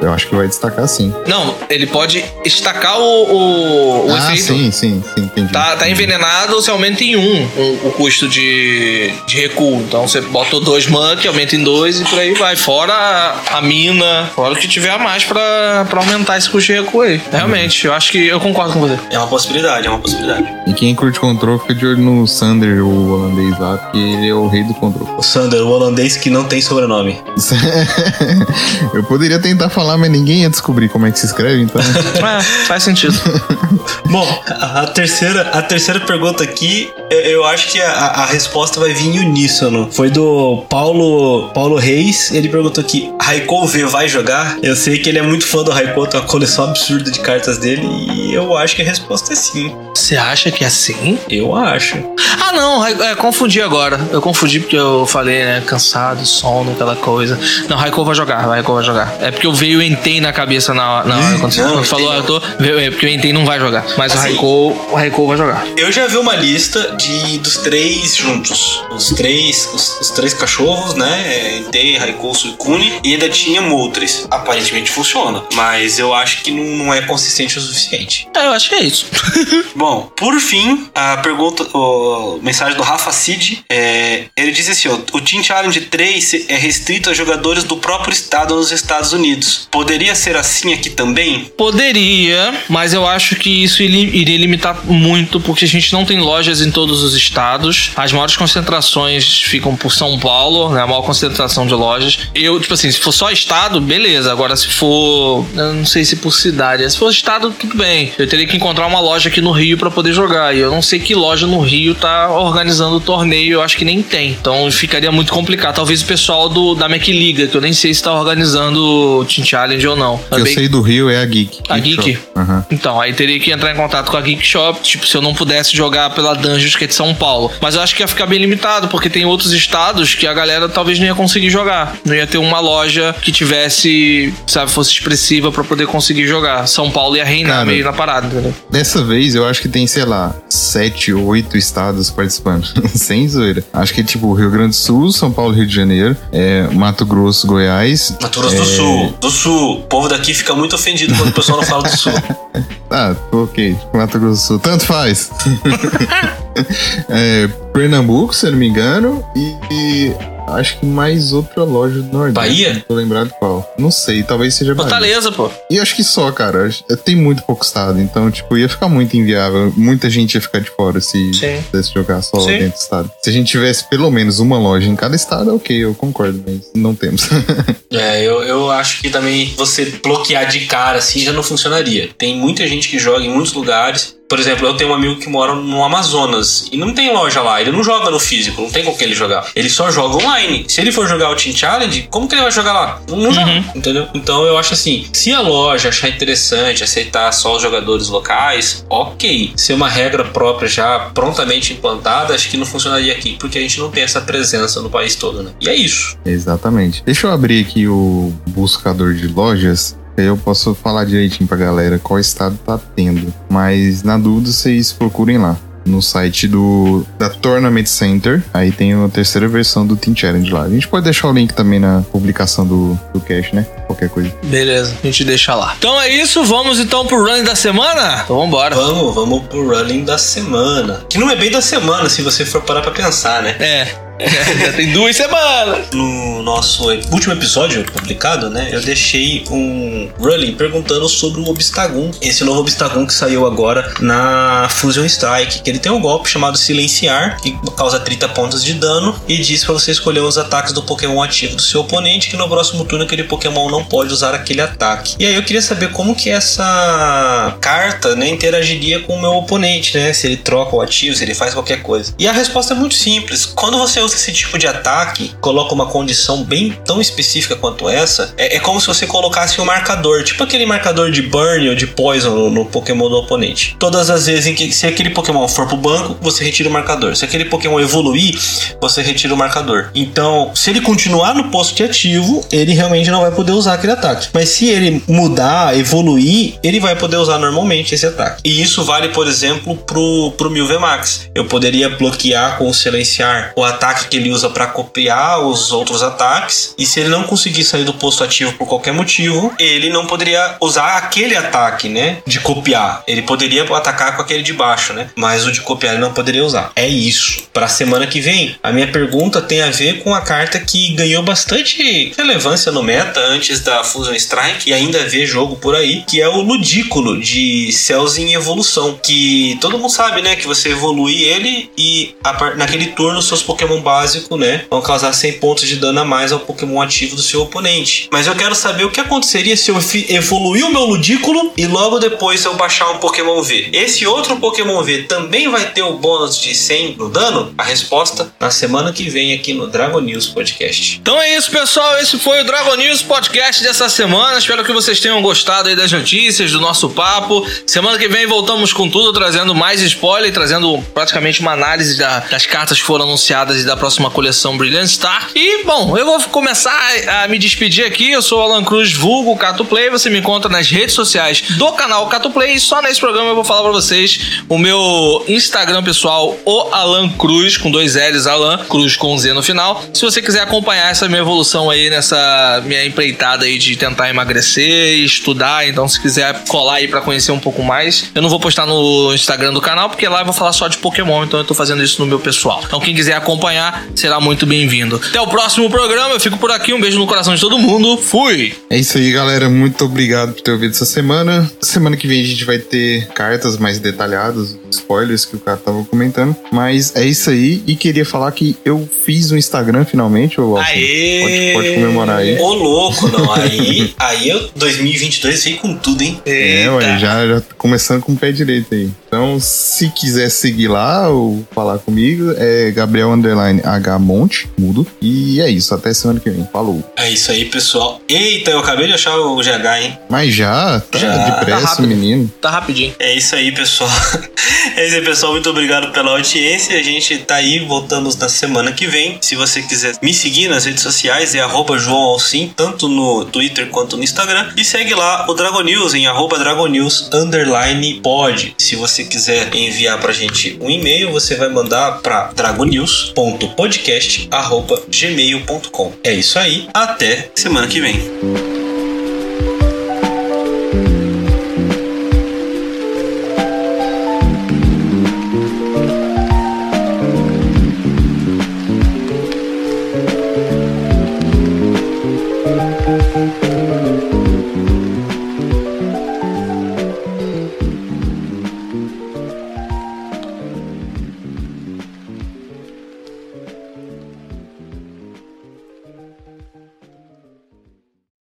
C: Eu acho que vai destacar sim.
B: Não, ele pode estacar o, o, o
C: ah,
B: efeito.
C: sim, sim, sim, entendi.
B: Tá, tá envenenado, você aumenta em um o, o custo de, de recuo. Então você bota dois Muck, aumenta em dois e por aí vai. Fora a, a mina, fora o que tiver a mais pra, pra aumentar esse custo de recuo aí. Realmente, eu acho que eu concordo com você.
D: É uma possibilidade, é uma possibilidade.
C: E quem curte control fica de olho no Sander, o holandês lá, porque ele é o rei do control.
D: O Sander, o holandês que não tem sobrenome.
C: Eu poderia tentar falar, mas ninguém ia descobrir como é que se escreve, então.
B: É, faz sentido.
D: Bom, a, terceira, a terceira pergunta aqui, eu, eu acho que a, a resposta vai vir em uníssono. Foi do Paulo, Paulo Reis. Ele perguntou aqui: Raikou V vai jogar? Eu sei que ele é muito fã do Raikou, tem uma coleção absurda de cartas dele. E eu acho que a resposta é sim.
B: Você acha que é assim?
D: Eu acho.
B: Ah, não, é, confundi agora. Eu confundi porque eu falei, né, cansado, sono, aquela coisa. Não, Raikou vai jogar, Raikou vai jogar. É porque eu veio o Entei na cabeça na, na hora quando você
D: não,
B: quando falou, eu tô. veio- É porque o Entei não vai jogar. Mas o
D: Assim.
B: Raikou, o Raikou vai jogar.
D: Eu já vi uma lista de dos três juntos. Os três, os, os três cachorros, né? Entei, Raikou, Suicune. E ainda tinha Moltres. Aparentemente funciona. Mas eu acho que não, não é consistente o suficiente.
B: É, eu acho que é isso.
D: Bom, por fim, a pergunta, o mensagem do Rafa Cid, é, ele diz assim, ó, o Team Challenge 3 é restrito a jogadores do próprio estado nos Estados Unidos. Poderia ser assim aqui também?
B: Poderia, mas eu acho que isso iria limitar muito, porque a gente não tem lojas em todos os estados. As maiores concentrações ficam por São Paulo, né? A maior concentração de lojas. Eu, tipo assim, se for só estado, beleza. Agora, se for. Eu não sei se por cidade. Se for estado, tudo bem. Eu teria que encontrar uma loja aqui no Rio pra poder jogar. E eu não sei que loja no Rio tá organizando o torneio. Eu acho que nem tem. Então ficaria muito complicado. Talvez o pessoal do, da Mac Liga, que eu nem sei se tá organizando o Team Challenge ou não.
C: Que eu
B: Também-
C: sei do Rio é a Geek.
B: A Geek?
C: Aham.
B: então, aí teria que entrar em contato com a Geek Shop, tipo, se eu não pudesse jogar pela Dungeons, que é de São Paulo. Mas eu acho que ia ficar bem limitado, porque tem outros estados que a galera talvez não ia conseguir jogar. Não ia ter uma loja que tivesse, sabe, fosse expressiva pra poder conseguir jogar. São Paulo ia reinar
C: Cara,
B: meio na parada, entendeu?
C: Dessa vez eu acho que tem, sei lá, sete, oito estados participando. Sem zoeira. Acho que tipo Rio Grande do Sul, São Paulo, Rio de Janeiro, é, Mato Grosso, Goiás.
D: Mato Grosso do
C: é,
D: Sul, do Sul. O povo daqui fica muito ofendido quando o pessoal não fala do Sul.
C: Ah, ok. Mato Grosso do Sul. Tanto faz. é, Pernambuco, se eu não me engano. E, e acho que mais outra loja do Nordeste.
D: Bahia?
C: Tô lembrado qual. Não sei, talvez seja Bahia.
B: Fortaleza, pô.
C: E acho que só, cara. Tem muito pouco estado. Então, tipo, ia ficar muito inviável. Muita gente ia ficar de fora se
B: Sim.
C: pudesse jogar só
B: Sim.
C: dentro do estado. Se a gente tivesse pelo menos uma loja em cada estado, ok, eu concordo, mas não temos.
D: É, eu, eu acho que também você bloquear de cara assim já não funcionaria. Tem muita gente que joga em muitos lugares. Por exemplo, eu tenho um amigo que mora no Amazonas e não tem loja lá. Ele não joga no físico, não tem com quem ele jogar. Ele só joga online. Se ele for jogar o Team Challenge, como que ele vai jogar lá? Não, não joga, entendeu? Então eu acho assim: se a loja achar interessante aceitar só os jogadores locais, ok. Se é uma regra própria já prontamente implantada, acho que não funcionaria aqui, porque a gente não tem essa presença no país todo, né? E é isso.
C: Exatamente. Deixa eu abrir aqui o buscador de lojas. Que aí Eu posso falar direitinho pra galera qual estado tá tendo. Mas na dúvida, vocês procurem lá. No site do da Tournament Center. Aí tem a terceira versão do Team Challenge lá. A gente pode deixar o link também na publicação do, do cache, né? Qualquer coisa.
B: Beleza, a gente deixa lá. Então é isso, vamos então pro run da semana? Então vambora.
D: Vamos, vamos pro running da semana. Que não é bem da semana, se você for parar pra pensar, né?
B: É, Já tem duas semanas.
D: No nosso último episódio publicado, né, eu deixei um Rulling perguntando sobre o Obstagoon, esse novo Obstagoon que saiu agora na Fusion Strike, que ele tem um golpe chamado Silenciar, que causa 30 pontos de dano e diz para você escolher os ataques do Pokémon ativo do seu oponente, que no próximo turno aquele Pokémon não pode usar aquele ataque. E aí eu queria saber como que essa carta, né, interagiria com o meu oponente, né, se ele troca o ativo, se ele faz qualquer coisa. E a resposta é muito simples. Quando você esse tipo de ataque, coloca uma condição bem tão específica quanto essa, é, é como se você colocasse um marcador, tipo aquele marcador de burn ou de poison no, no Pokémon do oponente. Todas as vezes em que se aquele Pokémon for pro banco, você retira o marcador. Se aquele Pokémon evoluir, você retira o marcador. Então, se ele continuar no posto de ativo, ele realmente não vai poder usar aquele ataque. Mas se ele mudar, evoluir, ele vai poder usar normalmente esse ataque. E isso vale, por exemplo, pro, pro Mil Max. Eu poderia bloquear com silenciar o ataque que ele usa para copiar os outros ataques. E se ele não conseguir sair do posto ativo por qualquer motivo, ele não poderia usar aquele ataque, né? De copiar. Ele poderia atacar com aquele de baixo, né? Mas o de copiar ele não poderia usar. É isso. Para a semana que vem, a minha pergunta tem a ver com a carta que ganhou bastante relevância no meta antes da Fusion Strike e ainda vê jogo por aí, que é o Ludículo de Cells em Evolução. Que todo mundo sabe, né? Que você evolui ele e naquele turno seus Pokémon básicos, né? Vão causar 100 pontos de dano a mais ao Pokémon ativo do seu oponente. Mas eu quero saber o que aconteceria se eu evoluir o meu Ludículo e logo depois eu baixar um Pokémon V. Esse outro Pokémon V também vai ter o bônus de 100 no dano? A resposta na semana que vem aqui no Dragon News Podcast.
B: Então é isso, pessoal. Esse foi o Dragon News Podcast dessa semana. Espero que vocês tenham gostado aí das notícias, do nosso papo. Semana que vem voltamos com tudo, trazendo mais spoiler, trazendo praticamente uma análise da, das cartas que foram anunciadas e da próxima coleção Brilliant Star. E, bom, eu vou começar a me despedir aqui. Eu sou Alan Cruz, vulgo Cato Play. Você me encontra nas redes sociais do canal Cato Play. E só nesse programa eu vou falar pra vocês o meu Instagram pessoal, o Alan Cruz, com dois L's, Alan Cruz com Z no final. Se você quiser acompanhar essa minha evolução aí nessa minha empreitada aí de tentar emagrecer e estudar, então se quiser colar aí para conhecer um pouco mais, eu não vou postar no Instagram do canal porque lá eu vou falar só de Pokémon, então eu tô fazendo isso no meu pessoal. Então quem quiser acompanhar será muito bem-vindo. Até o próximo programa, eu fico por aqui, um beijo no coração de todo mundo. Fui.
C: É isso aí, galera. Muito obrigado por ter ouvido essa semana. Semana que vem a gente vai ter cartas mais detalhadas, spoilers que o cara tava comentando. Mas é isso aí. E queria falar que eu fiz um Instagram finalmente, ô
D: Aê!
C: Pode, pode comemorar aí.
D: Ô, louco, não. Aí, aí eu 2022 veio com tudo, hein?
C: É, ué, já, já começando com o pé direito aí. Então, se quiser seguir lá ou falar comigo, é Gabriel Underline H Monte, mudo. E é isso, até semana que vem. Falou.
D: É isso aí, pessoal. Eita, eu acabei de achar o GH, hein?
C: Mas já, tá
D: Já,
C: depressa,
B: tá
C: menino.
B: Tá rapidinho.
D: É isso aí, pessoal. É isso aí, pessoal. Muito obrigado pela audiência. A gente tá aí, voltamos na semana que vem. Se você quiser me seguir nas redes sociais, é arroba João Alcim, tanto no Twitter quanto no Instagram. E segue lá o Dragon News em arroba Dragon News underline pod. Se você quiser enviar pra gente um e-mail, você vai mandar pra dragonews.podcast arroba gmail.com. É isso aí. Até semana que vem.